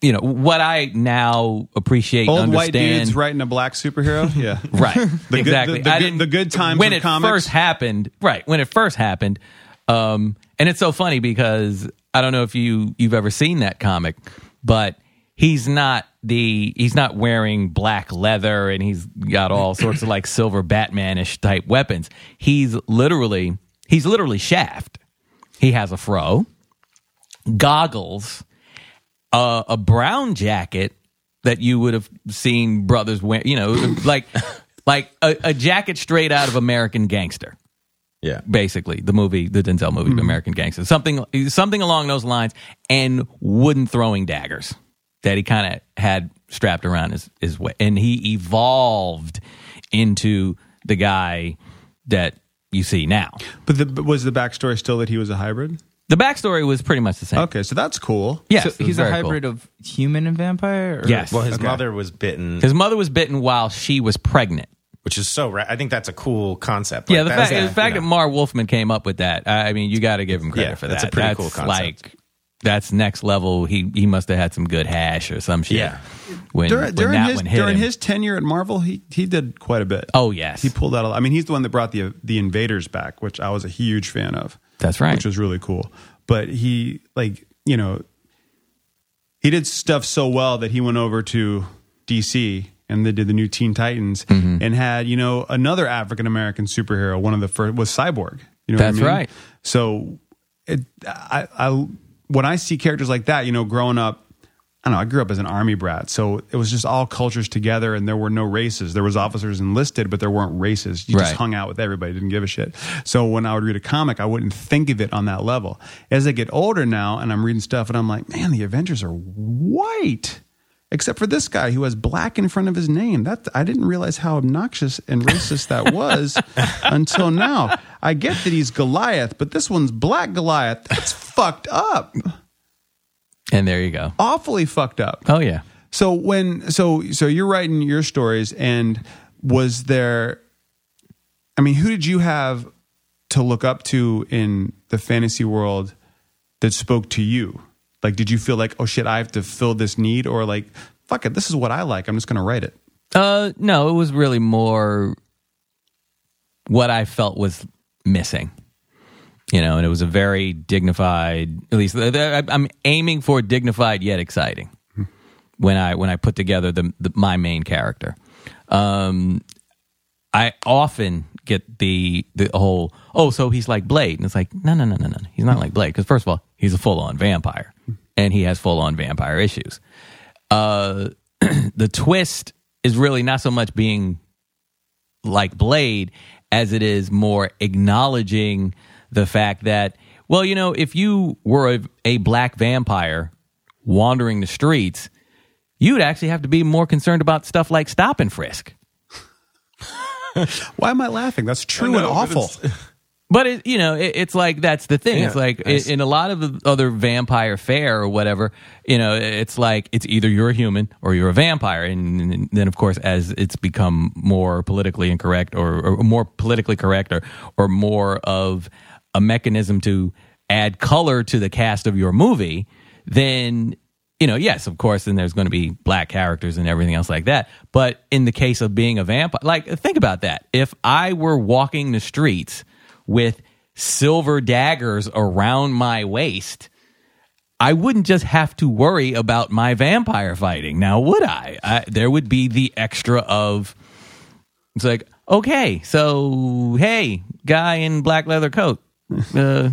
you know what I now appreciate. Old understand, white dudes writing a black superhero. Yeah, Right. good- exactly. the- the I good- didn't- the good times when of it comics. first happened. Right. When it first happened. Um, and it's so funny because I don't know if you you've ever seen that comic, but he's not the he's not wearing black leather and he's got all sorts of like silver Batmanish type weapons. He's literally he's literally Shaft. He has a fro, goggles, uh, a brown jacket that you would have seen brothers wear. You know, like like a, a jacket straight out of American Gangster. Yeah. Basically, the movie, the Denzel movie, American Gangster, something something along those lines, and wooden throwing daggers that he kind of had strapped around his his way, and he evolved into the guy that you see now. but, the, but was the backstory still that he was a hybrid? The backstory was pretty much the same. Okay, so that's cool. Yeah, so he's a very cool. hybrid of human and vampire. Or? Yes. Well, his Okay. mother was bitten, His mother was bitten while she was pregnant. which is so. Ra- I think that's a cool concept. yeah, Like, the that's- fact, the fact you that know. Marv Wolfman came up with that, I I mean, you got to give him credit Yeah, for that. that's a pretty that's cool concept. Like, that's next level. He he must have had some good hash or some shit. Yeah. When, During, when during that his one hit during him. his tenure at Marvel, he he did quite a bit. oh yes, He pulled out. I mean, he's the one that brought the the Invaders back, which I was a huge fan of. That's right. Which was really cool. But he like you know he did stuff so well that he went over to DC and they did the new Teen Titans Mm-hmm. and had you know another African American superhero. One of the first was Cyborg. You know, what I That's mean? right. So it, I, I when I see characters like that, you know, growing up. I don't know. I grew up as an army brat, so it was just all cultures together, and there were no races. There was officers enlisted, but there weren't races. You just hung out with everybody, didn't give a shit. So when I would read a comic, I wouldn't think of it on that level. As I get older now, and I'm reading stuff, and I'm like, man, the Avengers are white, except for this guy who has black in front of his name. That I didn't realize how obnoxious and racist that was until now. I get that he's Goliath, but this one's Black Goliath. That's fucked up, and there you go. awfully fucked up. Oh yeah. So when so so you're writing your stories and was there I mean who did you have to look up to in the fantasy world that spoke to you? Like did you feel like oh shit I have to fill this need or like fuck it this is what I like I'm just going to write it. Uh, no, it was really more what I felt was missing. You know, and it was a very dignified. At least I'm aiming for dignified yet exciting when I when I put together the, the my main character. Um, I often get the the whole oh so he's like Blade and it's like no no no no no he's not like Blade because first of all he's a full on vampire and he has full on vampire issues. Uh, the twist is really not so much being like Blade as it is more acknowledging the fact that, well, you know, if you were a, a black vampire wandering the streets, you'd actually have to be more concerned about stuff like stop and frisk. Why am I laughing? That's true I and know, but awful. But it, you know, it, it's like that's the thing. Yeah, it's like I i in a lot of the other vampire fare or whatever, you know, it's like it's either you're a human or you're a vampire, and, and then of course as it's become more politically incorrect or, or more politically correct or or more of a mechanism to add color to the cast of your movie, then you know, yes, of course, then there's going to be black characters and everything else like that. But in the case of being a vampire, like think about that. If I were walking the streets with silver daggers around my waist, I wouldn't just have to worry about my vampire fighting. Now, would I? I there would be the extra of it's like, okay, so hey, guy in black leather coat, uh,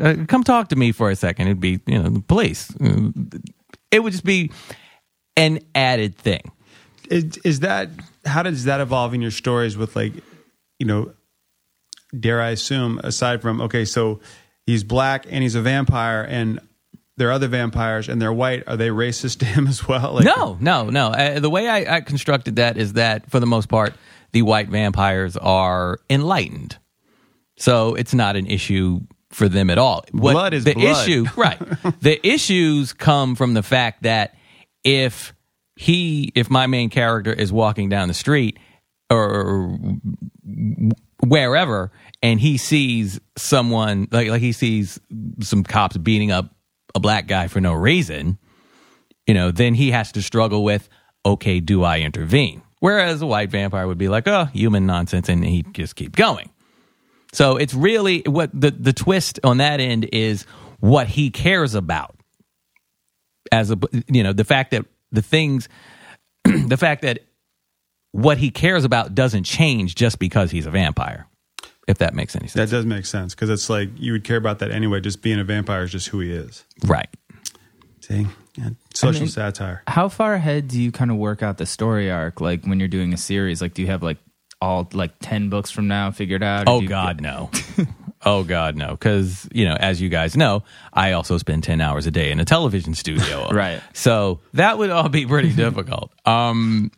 uh, come talk to me for a second. It'd be you know the police. Uh, It would just be an added thing. Is, is that how does that evolve in your stories with like you know dare I assume aside from okay so he's black and he's a vampire and there are other vampires and they're white are they racist to him as well like, No, no, no. Uh, the way I, I constructed that is that for the most part, the white vampires are enlightened, so it's not an issue for them at all. What Blood is the blood. issue, right? the issues come from the fact that if he, if my main character is walking down the street or wherever, and he sees someone like like he sees some cops beating up a black guy for no reason you know, then he has to struggle with, okay, do I intervene? Whereas a white vampire would be like, oh, human nonsense, and he just keep going. So it's really what the the twist on that end is what he cares about. As a you know, the fact that the things, the fact that what he cares about doesn't change just because he's a vampire. If that makes any sense, That does make sense because it's like you would care about that anyway. Just being a vampire is just who he is. right? See, yeah. social mean- satire. How far ahead do you kind of work out the story arc? Like when you're doing a series, like do you have like all like ten books from now figured out? Oh God, no. oh God, no. Because you know, as you guys know, I also spend ten hours a day in a television studio. Right. So that would all be pretty difficult. Um,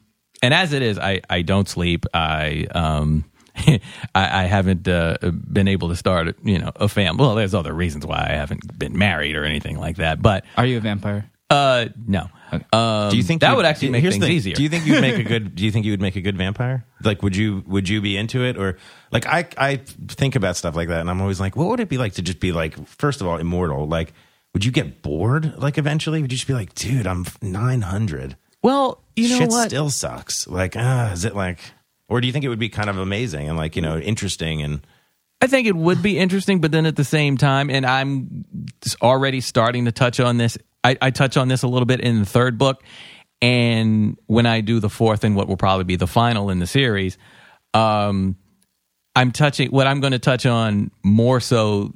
and as it is, I I don't sleep. I um. I, I haven't uh, been able to start, you know, a family. Well, there's other reasons why I haven't been married or anything like that. But Are you a vampire? Uh, no. Um, Do you think that you'd- actually make things the easier? Do you think you'd make a good? Do you think you would make a good vampire? Like, would you would you be into it or like I I think about stuff like that and I'm always like, what would it be like to just be like, first of all, immortal? Like, would you get bored? Like, eventually, would you just be like, dude, I'm 900. well, you know Shit what? still sucks. Like, ah, is it like, or do you think it would be kind of amazing and like you know interesting and I think it would be interesting, but then at the same time, and I'm already starting to touch on this. I, I touch on this a little bit in the third book, and when I do the fourth and what will probably be the final in the series, um, I'm touching. What I'm going to touch on more so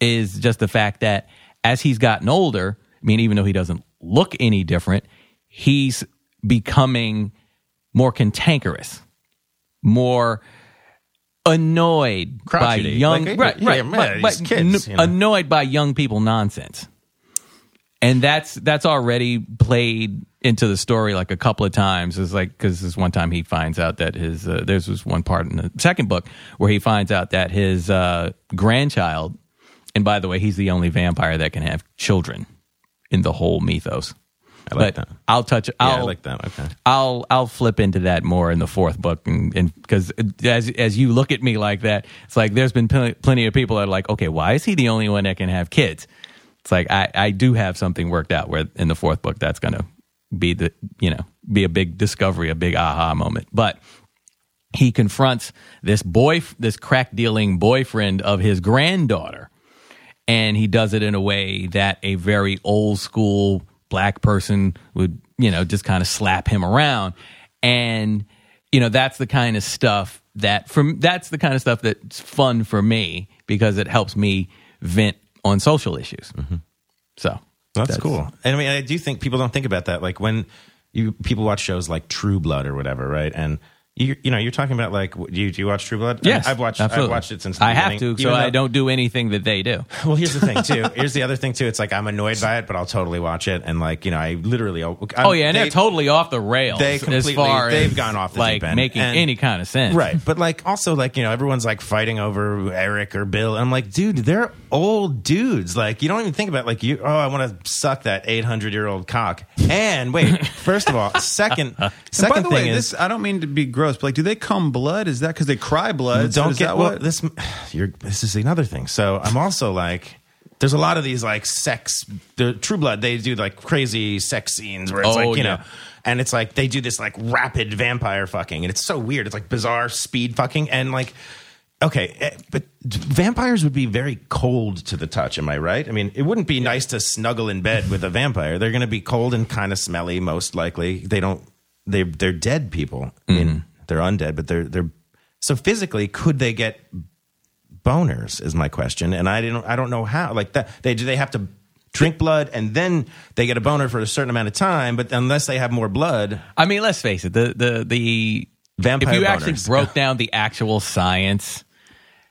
is just the fact that as he's gotten older, I mean, even though he doesn't look any different, he's becoming more cantankerous, more annoyed by young Like, right, yeah, right, man, but- these kids, n- you know. annoyed by young people nonsense. And that's that's already played into the story like a couple of times. It's like because this one time he finds out that his uh, there's this one part in the second book where he finds out that his uh, grandchild, and by the way, he's the only vampire that can have children in the whole mythos. I like but that. I'll touch. Yeah, I'll, I like that. Okay. I'll I'll flip into that more in the fourth book, and because as as you look at me like that, it's like there's been plenty, plenty of people that are like, okay, why is he the only one that can have kids? It's like I I do have something worked out where in the fourth book that's gonna be the you know be a big discovery, a big aha moment, but. He confronts this boy, this crack dealing boyfriend of his granddaughter, and he does it in a way that a very old school black person would you know just kind of slap him around and you know that's the kind of stuff that from that's the kind of stuff that's fun for me because it helps me vent on social issues mm-hmm. so That's, cool. And I mean, I do think people don't think about that. Like when you people watch shows like True Blood or whatever, right? And you you know you're talking about like do you, do you watch True Blood? I yes I've watched absolutely. I've watched it since i have to so even i don't do anything that they do Well, here's the thing too. Here's the other thing too. It's like I'm annoyed by it, but I'll totally watch it. And like you know, I literally oh, I'm, oh yeah and they- they're totally off the rails they as completely- far they've as gone off the like deep end. making And- any kind of sense Right. But like also like, you know, everyone's like fighting over Eric or Bill. And I'm like, dude, they're old dudes. Like you don't even think about like you oh, I want to suck that 800 year old cock. And wait, first of all, second second by the thing way, is this I don't mean to be gross, but like, do they come blood? Is that because they cry blood? So don't is get that well, what? this you're this is another thing. So I'm also like there's a lot of these like sex the True Blood, they do like crazy sex scenes where it's Oh, like, you yeah. know, and it's like they do this like rapid vampire fucking and it's so weird. It's like bizarre speed fucking and like okay, eh, but vampires would be very cold to the touch, am I right? I mean, it wouldn't be nice to snuggle in bed with a vampire. They're going to be cold and kind of smelly most likely. They don't they they're dead people. I mean, they're undead, but they're they're so physically could they get boners is my question and i didn't i don't know how like that they do they have to drink blood and then they get a boner for a certain amount of time but unless they have more blood I mean, let's face it. The the the Vampire If you actually broke down the actual science,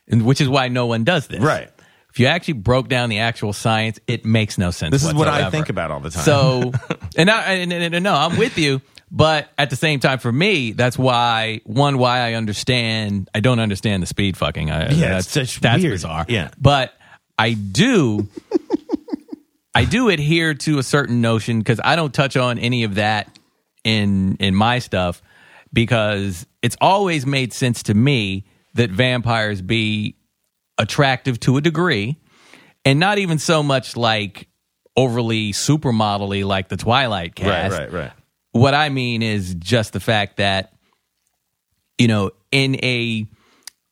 and which is why no one does this, Right. If you actually broke down the actual science, it makes no sense. This is what I think about all the time. So, and I and, and, and no, I'm with you. But at the same time, for me, that's why one why I understand. I don't understand the speed fucking. I, Yeah, that's, that's weird. bizarre. Yeah. but I do. I do adhere to a certain notion because I don't touch on any of that in in my stuff because it's always made sense to me that vampires be attractive to a degree and not even so much like overly supermodel-y like the Twilight cast. Right, right, right. What I mean is just the fact that, you know, in a,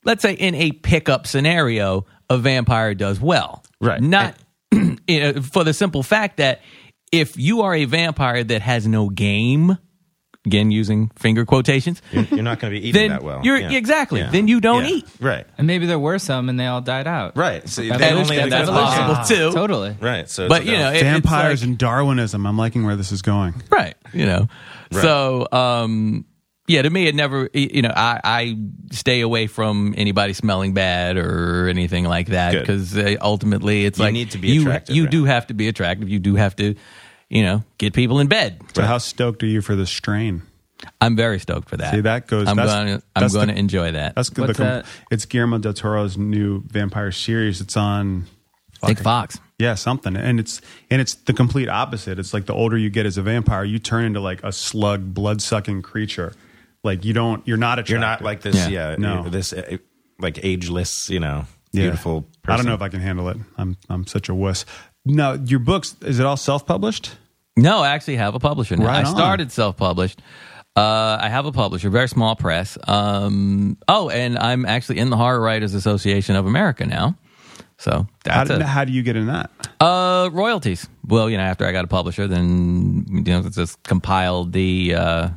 let's say in a pickup scenario, a vampire does well. Right. Not you know, for the simple fact that if you are a vampire that has no game, again using finger quotations, You're, you're not going to be eating then that well. you're Yeah. exactly. Yeah. Then you don't Yeah. eat. Right, And maybe there were some and they all died out. right. So they Evolution- only have that's the- possible too. Totally. Right. So, But you know, it- Vampires like- and Darwinism. I'm liking where this is going. right you know Right. so um yeah to me it never you know i i stay away from anybody smelling bad or anything like that because uh, ultimately it's You like need to be you, attractive, you right? do have to be attractive you do have to you know get people in bed So how stoked are you for this strain? i'm very stoked for that See, that goes- i'm that's- gonna i'm that's the- gonna enjoy that That's good. What's the com- that? It's Guillermo del Toro's new vampire series. It's on. Big fox Yeah, something, and it's and it's the complete opposite. It's like the older you get as a vampire, you turn into like a slug, blood sucking creature. Like you don't, you're not attractive. you're not like this. Yeah. Yeah. No. This uh, like ageless. You know, Yeah. beautiful. Person. I don't know if I can handle it. I'm I'm such a wuss. Now, your books is it all self published? No, I actually have a publisher now. Right I on. started self published. Uh, I have a publisher, very small press. Um, oh, and I'm actually in the Horror Writers Association of America now. So How, that's do- a, how do you get in that? uh, royalties. Well, you know, after I got a publisher, then you know, it's just compiled the uh,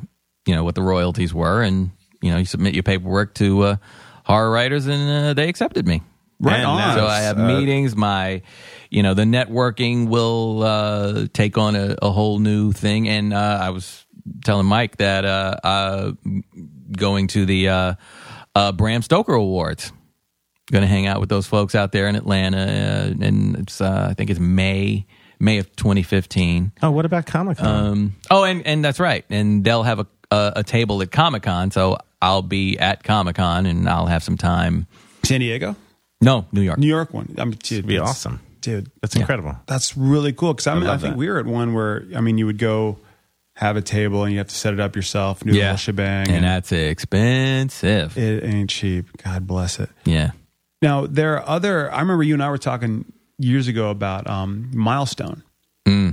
you know what the royalties were, and you know, you submit your paperwork to uh, Horror Writers, and uh, they accepted me. Right And on. So I have Uh, meetings. My, you know, the networking will uh, take on a, a whole new thing. And uh, I was telling Mike that uh, uh, going to the uh, uh, Bram Stoker Awards. Going to hang out with those folks out there in Atlanta, uh, and it's uh, I think it's May May of 2015. Oh, what about Comic Con? Um, oh, and and that's right. And they'll have a a, a table at Comic Con, so I'll be at Comic Con, and I'll have some time. San Diego, No, New York. New York one. I'm dude, It'd be it's- awesome. Dude. That's incredible. That's really cool because I, mean, I love think that. we were at one where I mean you would go have a table and you have to set it up yourself, and do the whole shebang, and that's expensive. it ain't cheap. God bless it. yeah. Now there are other. I remember you and I were talking years ago about um, Milestone,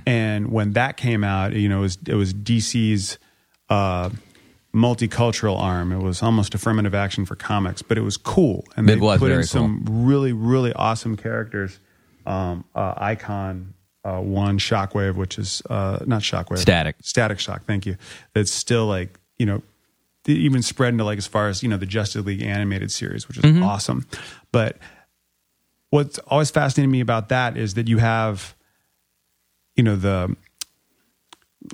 and when that came out, you know, it was it was DC's uh, multicultural arm. It was almost affirmative action for comics, but it was cool, and It they was put in very some really really awesome characters. Um, uh, Icon uh, one, Shockwave, which is uh, not Shockwave, Static. Static Shock. Thank you. That's still like you know even spread into like as far as you know the Justice League animated series, which is Mm-hmm. awesome. But what's always fascinating me about that is that you have, you know, the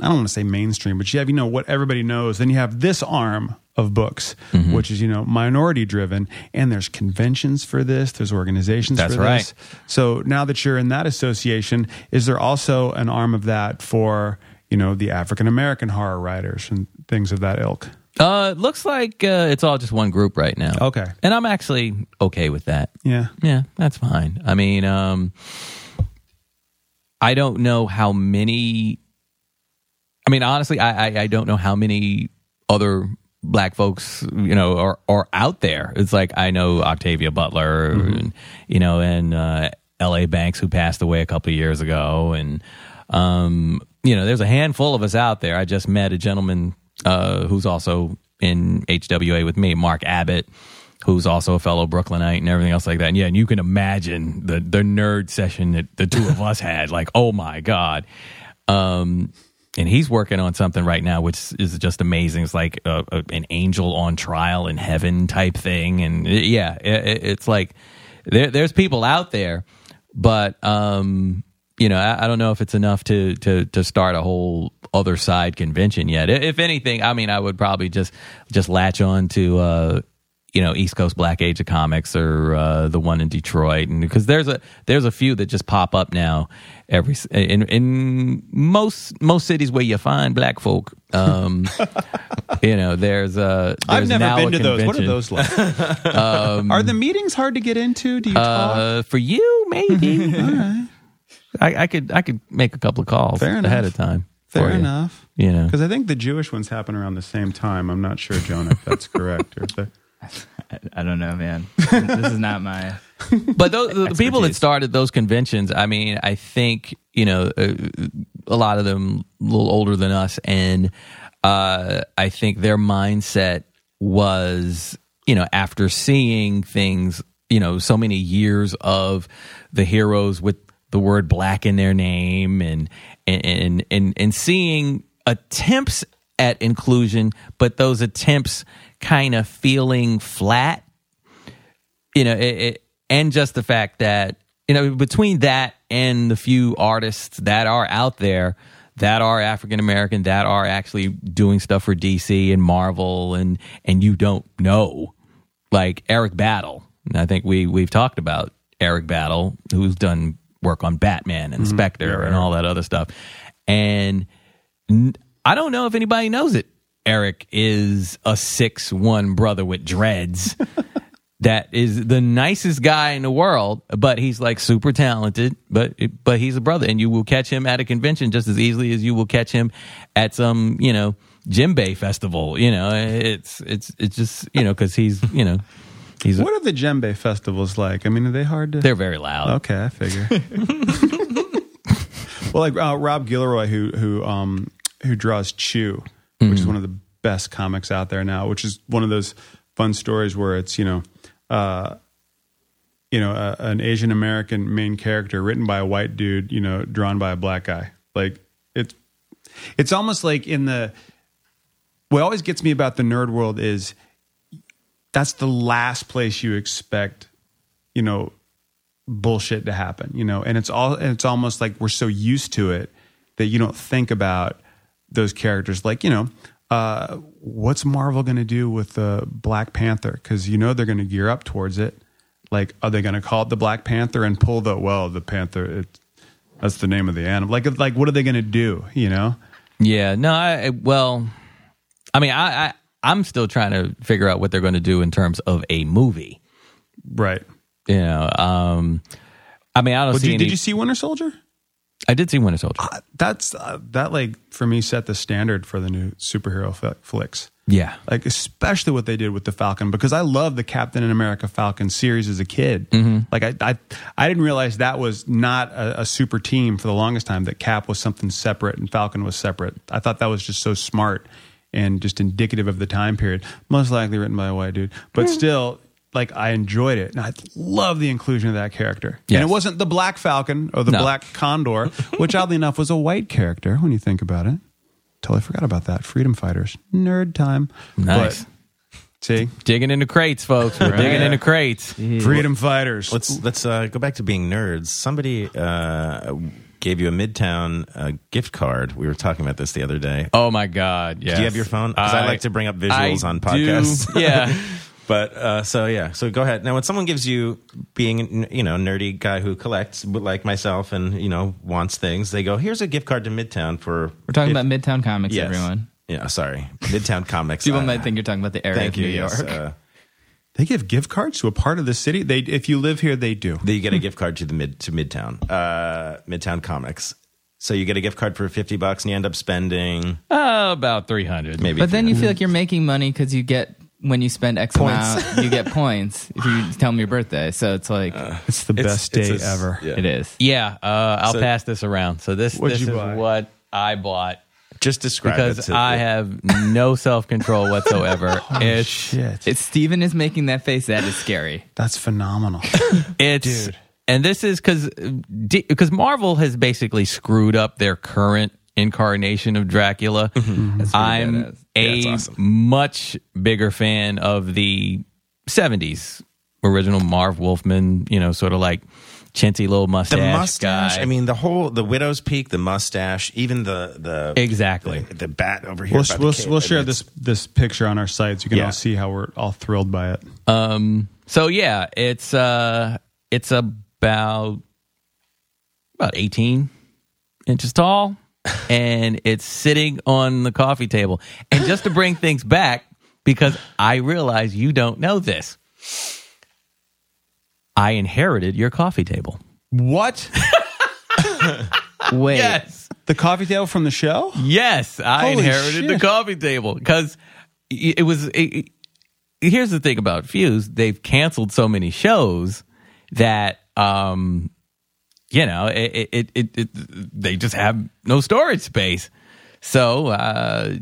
I don't want to say mainstream, but you have you know what everybody knows. Then you have this arm of books, Mm-hmm. which is you know minority driven, and there's conventions for this. There's organizations That's for right. this. So now that you're in that association, is there also an arm of that for you know the African American horror writers and things of that ilk? Uh, it looks like uh, it's all just one group right now. Okay. And I'm actually okay with that. Yeah. Yeah, that's fine. I mean, um, I don't know how many. I mean, honestly, I, I, I don't know how many other black folks, you know, are, are out there. It's like I know Octavia Butler, and, you know, and uh, L.A. Banks, who passed away a couple of years ago, and um, you know, there's a handful of us out there. I just met a gentleman uh, who's also in HWA with me, Mark Abbott, who's also a fellow Brooklynite and everything else like that. And yeah, and you can imagine the the nerd session that the two of us had. Like, oh my god. Um, and he's working on something right now, which is just amazing. It's like a, a, an angel on trial in heaven type thing, and it- yeah, it, it's like there, there's people out there, but um, you know, I, I don't know if it's enough to to to start a whole other side convention yet. If anything, I mean, I would probably just just latch on to. Uh, you know East Coast Black Age of Comics or uh, the one in Detroit, and because there's a there's a few that just pop up now every in in most most cities where you find black folk. Um, you know, there's a I've never been to those. What are those like? are the meetings hard to get into? Do you talk? Uh, for you, maybe. I, I could I could make a couple of calls Fair ahead enough. of time. Fair you. enough. You know, Because I think the Jewish ones happen around the same time. I'm not sure, Jonah, if that's correct. Or if I, I don't know, man. this is not my. but those, the people that started those conventions, I mean, I think you know uh, a lot of them a little older than us, and uh, I think their mindset was you know after seeing things, you know, so many years of the heroes with the word black in their name, and and and and seeing attempts at inclusion, but those attempts kind of feeling flat you know, it, it, and just the fact that you know between that and the few artists that are out there that are African American that are actually doing stuff for DC and Marvel and and you don't know like Eric Battle. And I think we we've talked about Eric Battle who's done work on Batman and mm-hmm. Spectre and all that other stuff. And n- I don't know if anybody knows it. Eric is a six one brother with dreads that is the nicest guy in the world, but he's like super talented. But but he's a brother, and you will catch him at a convention just as easily as you will catch him at some you know djembe festival. You know, it's it's it's just you know because he's you know he's What are the djembe festivals like? I mean, are they hard to? they're very loud. Okay, I figure. well, like uh, Rob Guillory, who who um who draws Chew, which is one of the best comics out there now. Which is one of those fun stories where it's you know, uh, you know, a, an Asian American main character written by a white dude, you know, drawn by a black guy. Like it's it's almost like in the what always gets me about the nerd world is that's the last place you expect, you know, bullshit to happen, you know, and it's all and it's almost like we're so used to it that you don't think about those characters like, you know, uh, what's Marvel going to do with the Black Panther? Because you know they're going to gear up towards it. Like, are they going to call it the Black Panther and pull the well, the Panther? It, that's the name of the animal. Like, like what are they going to do? You know? Yeah, no, I, well, I mean, I, I I'm still trying to figure out what they're going to do in terms of a movie. Right. You know, um, I mean, I don't Well, see did, any. did you see Winter Soldier? I did see Winter Soldier. Uh, That's uh, that like for me set the standard for the new superhero flicks. yeah, Like especially what they did with the Falcon because I loved the Captain and America Falcon series as a kid. Like I, I I didn't realize that was not a, a super team for the longest time. That Cap was something separate and Falcon was separate. I thought that was just so smart and just indicative of the time period. Most likely written by a white dude, but still. Like I enjoyed it, and I love the inclusion of that character. Yes. And it wasn't the Black Falcon or the No. Black Condor, which oddly enough was a white character when you think about it. Totally forgot about that. Freedom fighters, nerd time. Nice. But, see, digging into crates, folks. We're digging into crates. freedom fighters. Let's let's uh, go back to being nerds. Somebody uh, gave you a Midtown uh, gift card. We were talking about this the other day. Oh my God! Yes. Do you have your phone? 'Cause I like to bring up visuals I on do. podcasts. Yeah. But uh, so yeah, so go ahead. Now, when someone gives you being you know nerdy guy who collects, like myself, and you know wants things, they go, "Here's a gift card to Midtown for." We're talking if- about Midtown Comics, yes. everyone. Yeah, sorry, Midtown Comics. People uh, might think you're talking about the area Thank of you. New yes, York. uh, they give gift cards to a part of the city. They, if you live here, they do. Then you get a gift card to the mid to Midtown, uh, Midtown Comics. So you get a gift card for fifty bucks, and you end up spending Oh, about three hundred. maybe. But then you feel like you're making money because you get when you spend X amount, you get points if you tell them your birthday. So it's like It's the It's- best day a- ever. yeah. it is. Yeah, uh, I'll So- pass this around. So this this is buy? what I bought just describe it. because to- I have no self control whatsoever. it's Shit, It's Steven is making that face. That is scary. that's phenomenal. it's Dude. and this is because because Marvel has basically screwed up their current incarnation of Dracula. I'm badass. a Yeah, awesome. much bigger fan of the '70s original Marv Wolfman. You know, sort of like chintzy little mustache, the mustache. guy. I mean, the whole the widow's peak, the mustache, even the the Exactly. the, the bat over here. we'll we'll, we'll share this this picture on our site so you can Yeah. all see how we're all thrilled by it. Um. So yeah, it's uh, it's about about eighteen inches tall, and it's sitting on the coffee table. And just to bring things back, because I realize you don't know this, I inherited your coffee table. What? Wait, Yes. the coffee table from the show? Yes, I Holy inherited the coffee table because it was. It, it- here's the thing about Fuse: they've canceled so many shows. that um, you know it, it, it, it they just have no storage space. So uh,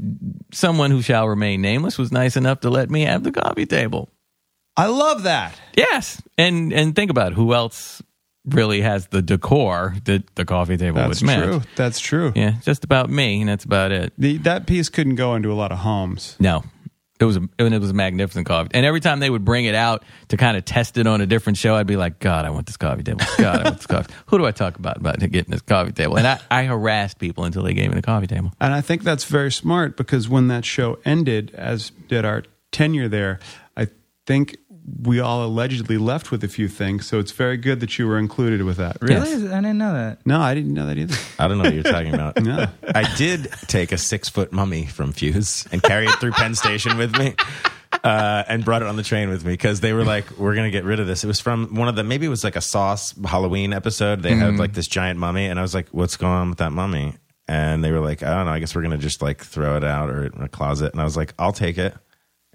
someone who shall remain nameless was nice enough to let me have the coffee table. I love that. Yes, and and think about it, who else really has the decor that the coffee table That's would match. true. That's true. Yeah, just about me, and that's about it. The, that piece couldn't go into a lot of homes. No, it was a it was a magnificent coffee. And every time they would bring it out to kind of test it on a different show, I'd be like, God, I want this coffee table. God, I want this coffee. Who do I talk about about getting this coffee table? And I, I harassed people until they gave me the coffee table. And I think that's very smart because when that show ended, as did our tenure there, I think we all allegedly left with a few things. So it's very good that you were included with that. Really? I didn't know that. No, I didn't know that either. I don't know what you're talking about. No. I did take a six foot mummy from Fuse and carry it through Penn Station with me. Uh, and brought it on the train with me because they were like, "We're gonna get rid of this." It was from one of the maybe it was like a Sauce Halloween episode. They had like this giant mummy, and I was like, "What's going on with that mummy?" And they were like, "I don't know. I guess we're gonna just like throw it out or in a closet." And I was like, "I'll take it."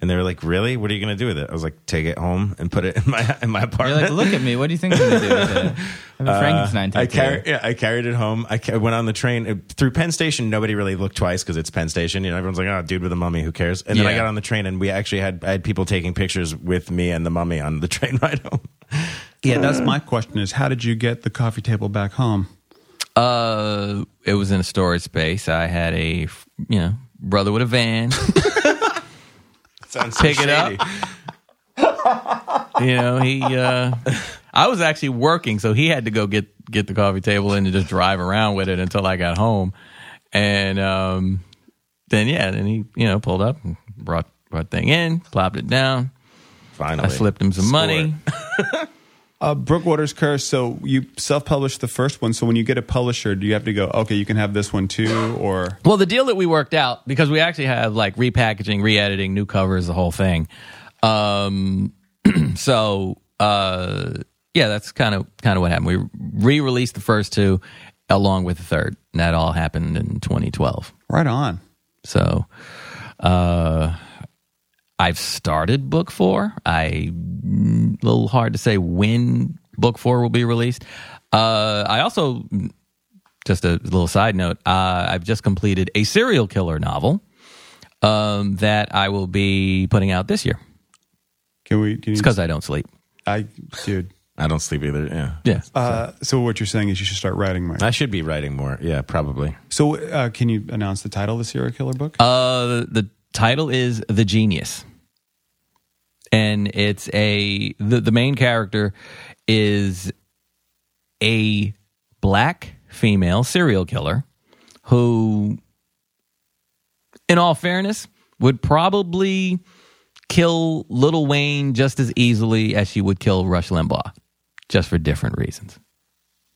And they were like, "Really? What are you gonna do with it?" I was like, "Take it home and put it in my in my apartment." You're Uh, like, look at me. What do you think I'm going to do with it? I have a Frankenstein I tattoo. carried, yeah, I carried it home. I ca- went on the train uh, through Penn Station. Nobody really looked twice because it's Penn Station. You know, everyone's like, "Oh, dude with a mummy, who cares?" And then I got on the train, and we actually had I had people taking pictures with me and the mummy on the train ride home. Yeah, that's my question is how did you get the coffee table back home? Uh, it was in a storage space. I had a you know brother with a van. Sounds so Pick it up. you know, he. Uh, I was actually working, so he had to go get get the coffee table and just drive around with it until I got home, and um, then yeah, then he you know pulled up and brought brought thing in, plopped it down. Finally, I slipped him some Score. money. Uh, Brookwaters Curse. So you self-published the first one. So when you get a publisher, do you have to go? Okay, you can have this one too, or Well, the deal that we worked out because we actually have like repackaging, re-editing, new covers, the whole thing. Um, so uh, yeah, that's kind of kind of what happened. We re-released the first two along with the third, and that all happened in 2012. right on. So uh, I've started book four. I a little hard to say when book four will be released. Uh, I also just a little side note. Uh, I've just completed a serial killer novel um, that I will be putting out this year. Can we? Can? It's because I don't sleep. I, dude. I don't sleep either. Yeah, Yeah. Uh, so what you're saying is you should start writing more. I should be writing more. Yeah, probably. So uh, can you announce the title of the serial killer book? Uh, the title is The Genius. And it's a the, the main character is a black female serial killer who in all fairness would probably kill Little Wayne just as easily as she would kill Rush Limbaugh just for different reasons.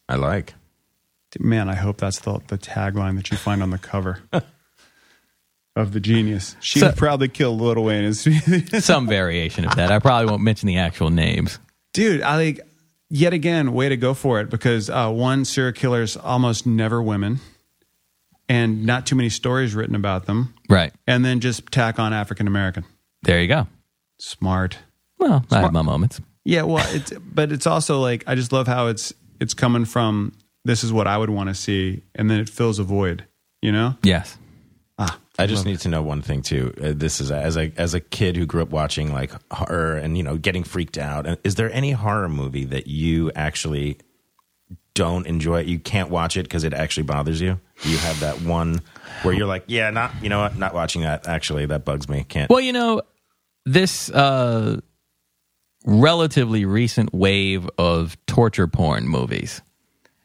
I like. Man, I hope that's the, the tagline that you find on the cover of the genius. She So- would probably kill Little Wayne. Some variation of that. I probably won't mention the actual names. Dude, I like yet again, way to go for it because uh, one, serial killers almost never women, and not too many stories written about them, Right. and then just tack on African American. There you go. Smart. Well, I have my moments. Yeah, well, it's but it's also like I just love how it's it's coming from this is what I would want to see, and then it fills a void. You know? Yes. I just need to know one thing too. Uh, this is as a as a kid who grew up watching like horror and you know getting freaked out. And Is there any horror movie that you actually don't enjoy? You can't watch it because it actually bothers you. You have that one where you're like, yeah, not you know what, not watching that. Actually, that bugs me. Can't. Well, you know, this uh, relatively recent wave of torture porn movies.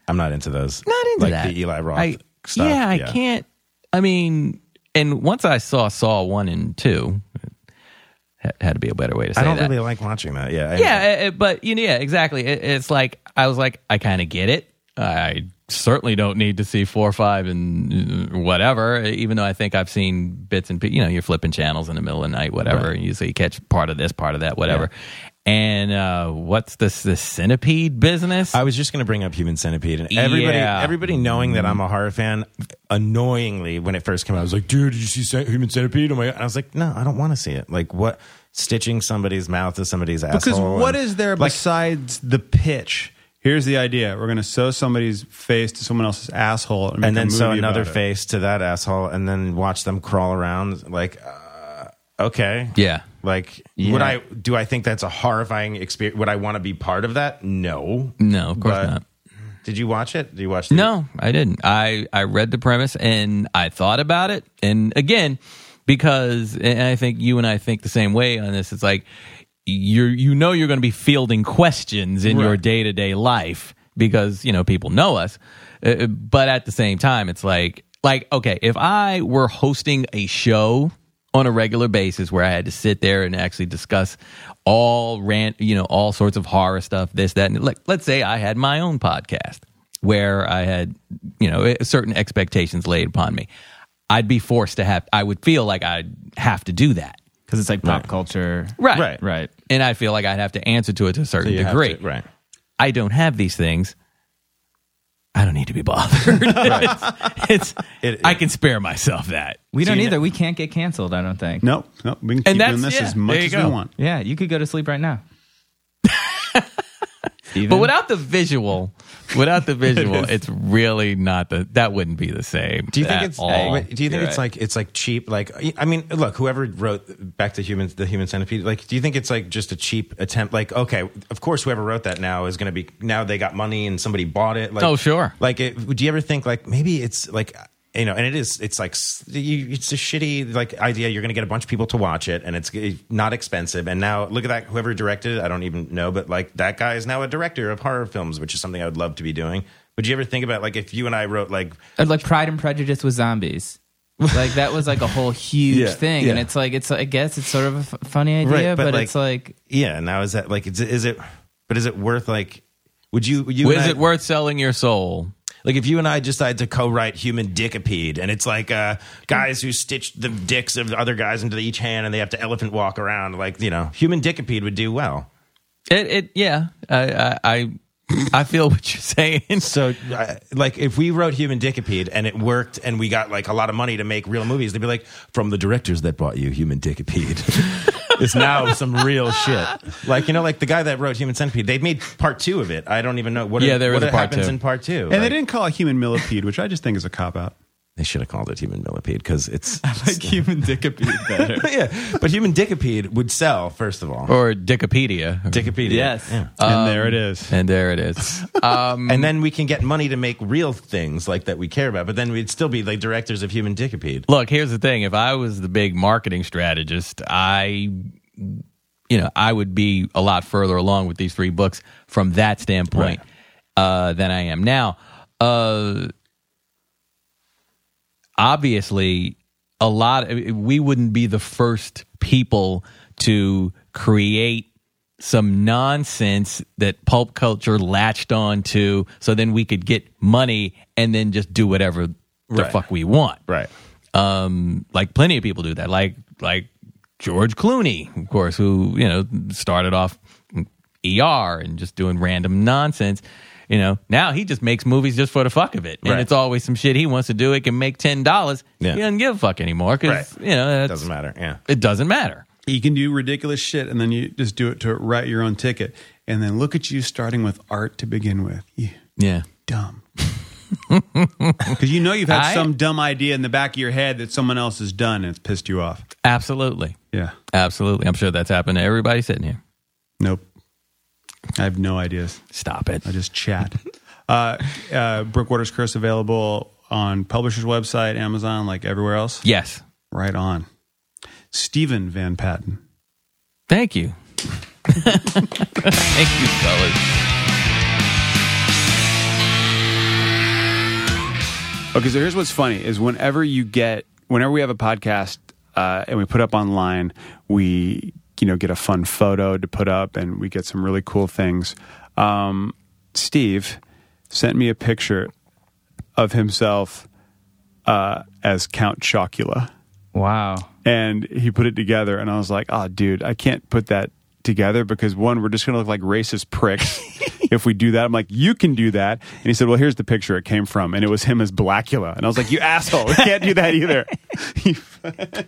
I'm not into those. Not into like that. the Eli Roth I, stuff. Yeah, I can't. I mean, and once I saw Saw one and two, had, had to be a better way to say that. I don't that. really like watching that. Yeah, I- yeah, it- it- but you know, yeah, exactly. It, it's like I was like, I kind of get it. I certainly don't need to see four, five, and uh, whatever. Even though I think I've seen bits and you know, you're flipping channels in the middle of the night, whatever. And you so you catch part of this, part of that, whatever. And uh, what's this this centipede business? I was just going to bring up Human Centipede, and everybody, Yeah. everybody knowing that I'm a horror fan, annoyingly when it first came out, I was like, "Dude, did you see Human Centipede?" I'm like, I was like, "No, I don't want to see it." Like, what? stitching somebody's mouth to somebody's Because asshole. what and- is there like, besides the pitch? Here's the idea: we're going to sew somebody's face to someone else's asshole, and, and then sew another face to that asshole, and then watch them crawl around. Like, uh, okay, Yeah. Like, Yeah. would I do? I think that's a horrifying experience. Would I want to be part of that? No, No, of course But not. Did you watch it? Did you watch? The, No, I didn't. I, I read the premise and I thought about it. And again, because and I think you and I think the same way on this. It's like you're you know you're going to be fielding questions in your day to day life because you know people know us. Uh, but at the same time, it's like like okay, if I were hosting a show on a regular basis where I had to sit there and actually discuss all rant, you know, all sorts of horror stuff, this, that, and like, let's say I had my own podcast where I had, you know, eh, certain expectations laid upon me. I'd be forced to have, I would feel like I'd have to do that. because it's like pop culture. Right. Right. Right. And I feel like I'd have to answer to it to a certain you have degree. to- right? I don't have these things. I don't need to be bothered. it's, It- I can spare myself that. We don't either. know- We can't get canceled. I don't think. No, no, we can keep And doing that's- this yeah, as much there you as go. we want. Yeah, you could go to sleep right now. Steven? But without the visual, without the visual, it's really not the. That wouldn't be the same. Do you think at it's? all. wait, Do you think You're it's right. like it's like cheap? Like I mean, look, whoever wrote back to humans, the human centipede. Like, do you think it's like just a cheap attempt? Like, okay, of course, whoever wrote that now is going to be now they got money and somebody bought it. Like, Oh, sure. Like, it, would you ever think like maybe it's like you know, and it is. It's like it's a shitty like idea. You're going to get a bunch of people to watch it, and it's uh, not expensive. And now look at that. Whoever directed it, I don't even know, but like that guy is now a director of horror films, which is something I would love to be doing. Would you ever think about like if you and I wrote like like Pride and Prejudice with zombies. like that was like a whole huge Yeah, thing, and it's like it's I guess it's sort of a f- funny idea, Right, but but, like- it's like Yeah. Now is that like is it, is it? But is it worth like? Would you? you is I- it worth selling your soul? Like if you and I decide to co-write Human Dickipede, and it's like uh, guys who stitch the dicks of other guys into each hand, and they have to elephant walk around. Like you know, Human Dickipede would do well. It, it yeah. I, I, I, feel what you're saying. So, uh, like, if we wrote Human Dickipede and it worked, and we got like a lot of money to make real movies, they'd be like, from the directors that brought you Human Dickipede. It's now some real shit. Like you know, like the guy that wrote Human Centipede. They made part two of it. I don't even know what. Yeah, there what is a part happens two. in part two. And they Like, didn't call it human millipede, which I just think is a cop out. They should have called it Human Millipede because it's like human dickipede better. yeah. But Human Dickipede would sell first of all. Or Dickopedia. Dickipedia. Yes. Yeah. And there it is. And there it is. Um, And then we can get money to make real things like that we care about. But then we'd still be like directors of Human Dickipede. look, here's the thing. If I was the big marketing strategist, I, you know, I would be a lot further along with these three books from that standpoint uh, than I am now. Uh, obviously, a lot. We wouldn't be the first people to create some nonsense that pulp culture latched on to, so then we could get money and then just do whatever the Right. fuck we want Right. um, like plenty of people do that. Like like George Clooney, of course, who you know started off ER and just doing random nonsense. You know, now he just makes movies just for the fuck of it, and Right. it's always some shit he wants to do. It can make ten dollars. Yeah. He doesn't give a fuck anymore because Right. you know it Doesn't matter. Yeah. It doesn't matter. You can do ridiculous shit, and then you just do it to write your own ticket, and then look at you starting with art to begin with. You Yeah. dumb. Because you know you've had I- some dumb idea in the back of your head that someone else has done, and it's pissed you off. Absolutely. Yeah. Absolutely. I'm sure that's happened to everybody sitting here. Nope. I have no ideas. Stop it. I just chat. uh, uh, Brookwaters Curse available on publisher's website, Amazon, like everywhere else. Yes. Right on. Steven Van Patten. Thank you. Thank you, fellas. Okay, so here's what's funny is whenever you get whenever we have a podcast uh, and we put up online, we you know get a fun photo to put up and we get some really cool things. Um, Steve sent me a picture of himself uh, as Count Chocula, Wow. and he put it together, and I was like, "Oh, dude, I can't put that." Together because one, we're just gonna look like racist pricks, if we do that. I'm like, you can do that. And he said, well, here's the picture it came from. And it was him as Blacula. And I was like, you asshole. We can't do that either.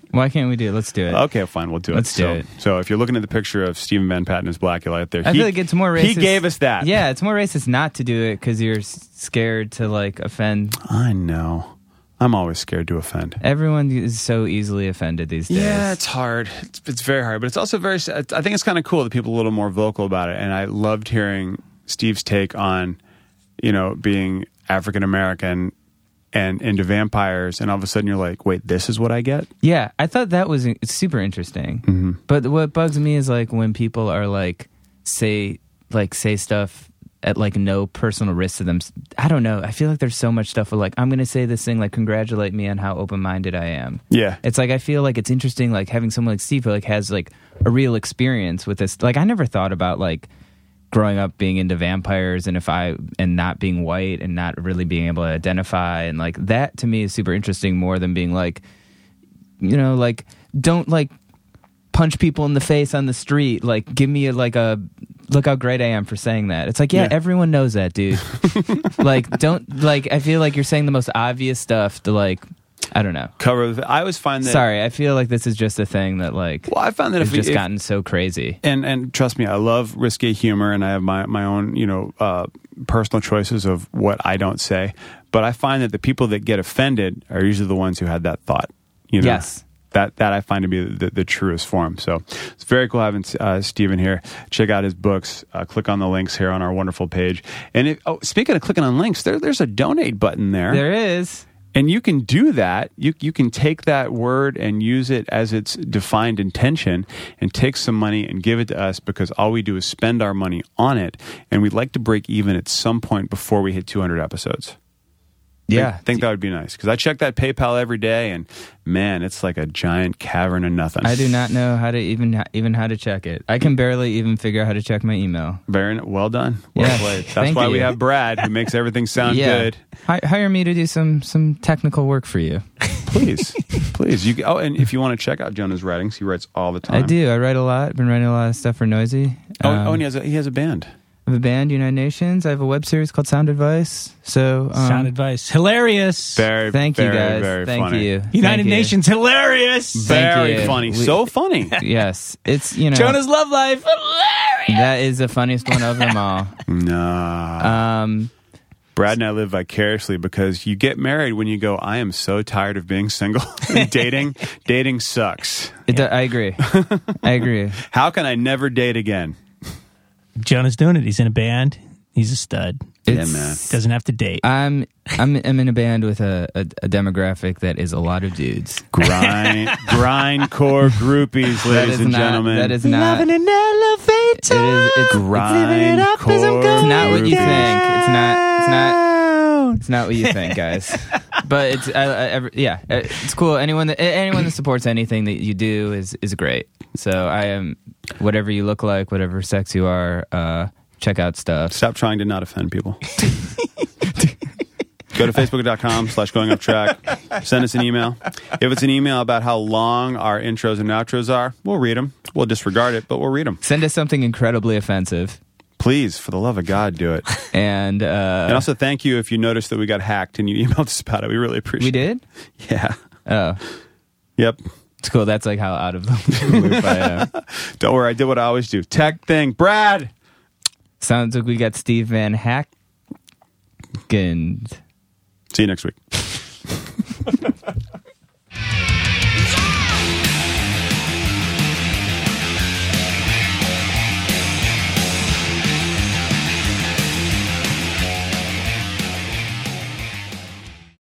Why can't we do it? Let's do it. okay, fine. We'll do it. Let's do so, it. So if you're looking at the picture of Steven Van Patten as Blacula out there, I he, feel like it's more racist. He gave us that. Yeah, it's more racist not to do it because you're scared to like offend. I know. I'm always scared to offend. Everyone is so easily offended these days. Yeah, it's hard. It's, it's very hard, but it's also very. I think it's kind of cool that people are a little more vocal about it. And I loved hearing Steve's take on, you know, being African American and into vampires, and all of a sudden you're like, wait, this is what I get. Yeah, I thought that was super interesting. Mm-hmm. But what bugs me is like when people are like say like say stuff at like no personal risk to them. I don't know. I feel like there's so much stuff where like I'm going to say this thing like congratulate me on how open-minded I am. Yeah, It's like I feel like it's interesting like having someone like Steve who like has like a real experience with this. Like I never thought about like growing up being into vampires and if I and not being white and not really being able to identify and like that to me is super interesting more than being like you know like don't like punch people in the face on the street like give me a, like a look how great I am for saying that. It's like yeah, Yeah. everyone knows that, dude. like don't like I feel like you're saying the most obvious stuff to like I don't know. cover. The, I always find that. Sorry, I feel like this is just a thing that like Well, I found that it's just if- gotten so crazy. and and trust me, I love risque humor, and I have my my own you know uh, personal choices of what I don't say. But I find that the people that get offended are usually the ones who had that thought. You know? Yes. That, that I find to be the, the truest form. So it's very cool having uh, Steven here. Check out his books. Uh, click on the links here on our wonderful page. And if, oh, speaking of clicking on links, there, there's a donate button there. There is. And you can do that. You you can take that word and use it as its defined intention and take some money and give it to us because all we do is spend our money on it and we'd like to break even at some point before we hit 200 episodes. Yeah. I think that would be nice because I check that PayPal every day and man, it's like a giant cavern of nothing. I do not know how to even even how to check it. I can barely even figure out how to check my email. Very well done. Well Yeah, played. That's why we have Brad who makes everything sound yeah. good. Hi- hire me to do some some technical work for you. Please, please. You oh, and if you want to check out Jonah's writings, he writes all the time. I do. I write a lot. Been writing a lot of stuff for Noisey. Oh, Um, oh, and he has a, he has a band. I have a band, United Nations. I have a web series called Sound Advice. So um, Sound advice. Hilarious. Very, Thank you guys. Very Thank funny. you. United Thank you. Nations. Hilarious. Very funny. We- so funny. Yes, it's you know Jonah's love life. Hilarious. that is the funniest one of them all. nah. Um, Brad and I live vicariously because you get married when you go, I am so tired of being single. dating, dating sucks. it, do- I agree. I agree. How can I never date again? Jonah's doing it. He's in a band. He's a stud. It's, man. Doesn't have to date. I'm I'm I'm in a band with a, a, a demographic that is a lot of dudes. Grind, grindcore groupies, That ladies is and not, Gentlemen. That is not. an elevator. It is. It's, grindcore. it's not what you think. It's not. It's not. It's not what you think, guys. But it's. I, I, every- yeah, uh, it's cool. Anyone that anyone that supports anything that you do is is great. So I am whatever you look like, whatever sex you are. Uh, check out stuff. Stop trying to not offend people. Go to facebook.com slash going up track. Send us an email. If it's an email about how long our intros and outros are, we'll read them. We'll disregard it, but we'll read them. Send us something incredibly offensive. Please, for the love of God, do it. And uh, And uh, also, thank you if you noticed that we got hacked and you emailed us about it. We really appreciate we did. it. Yeah. Oh, Yep. it's cool. That's like how out of the loop I am. Don't worry. I did what I always do. Tech thing. Brad. Sounds like we got Steve Van Hack. And See you next week.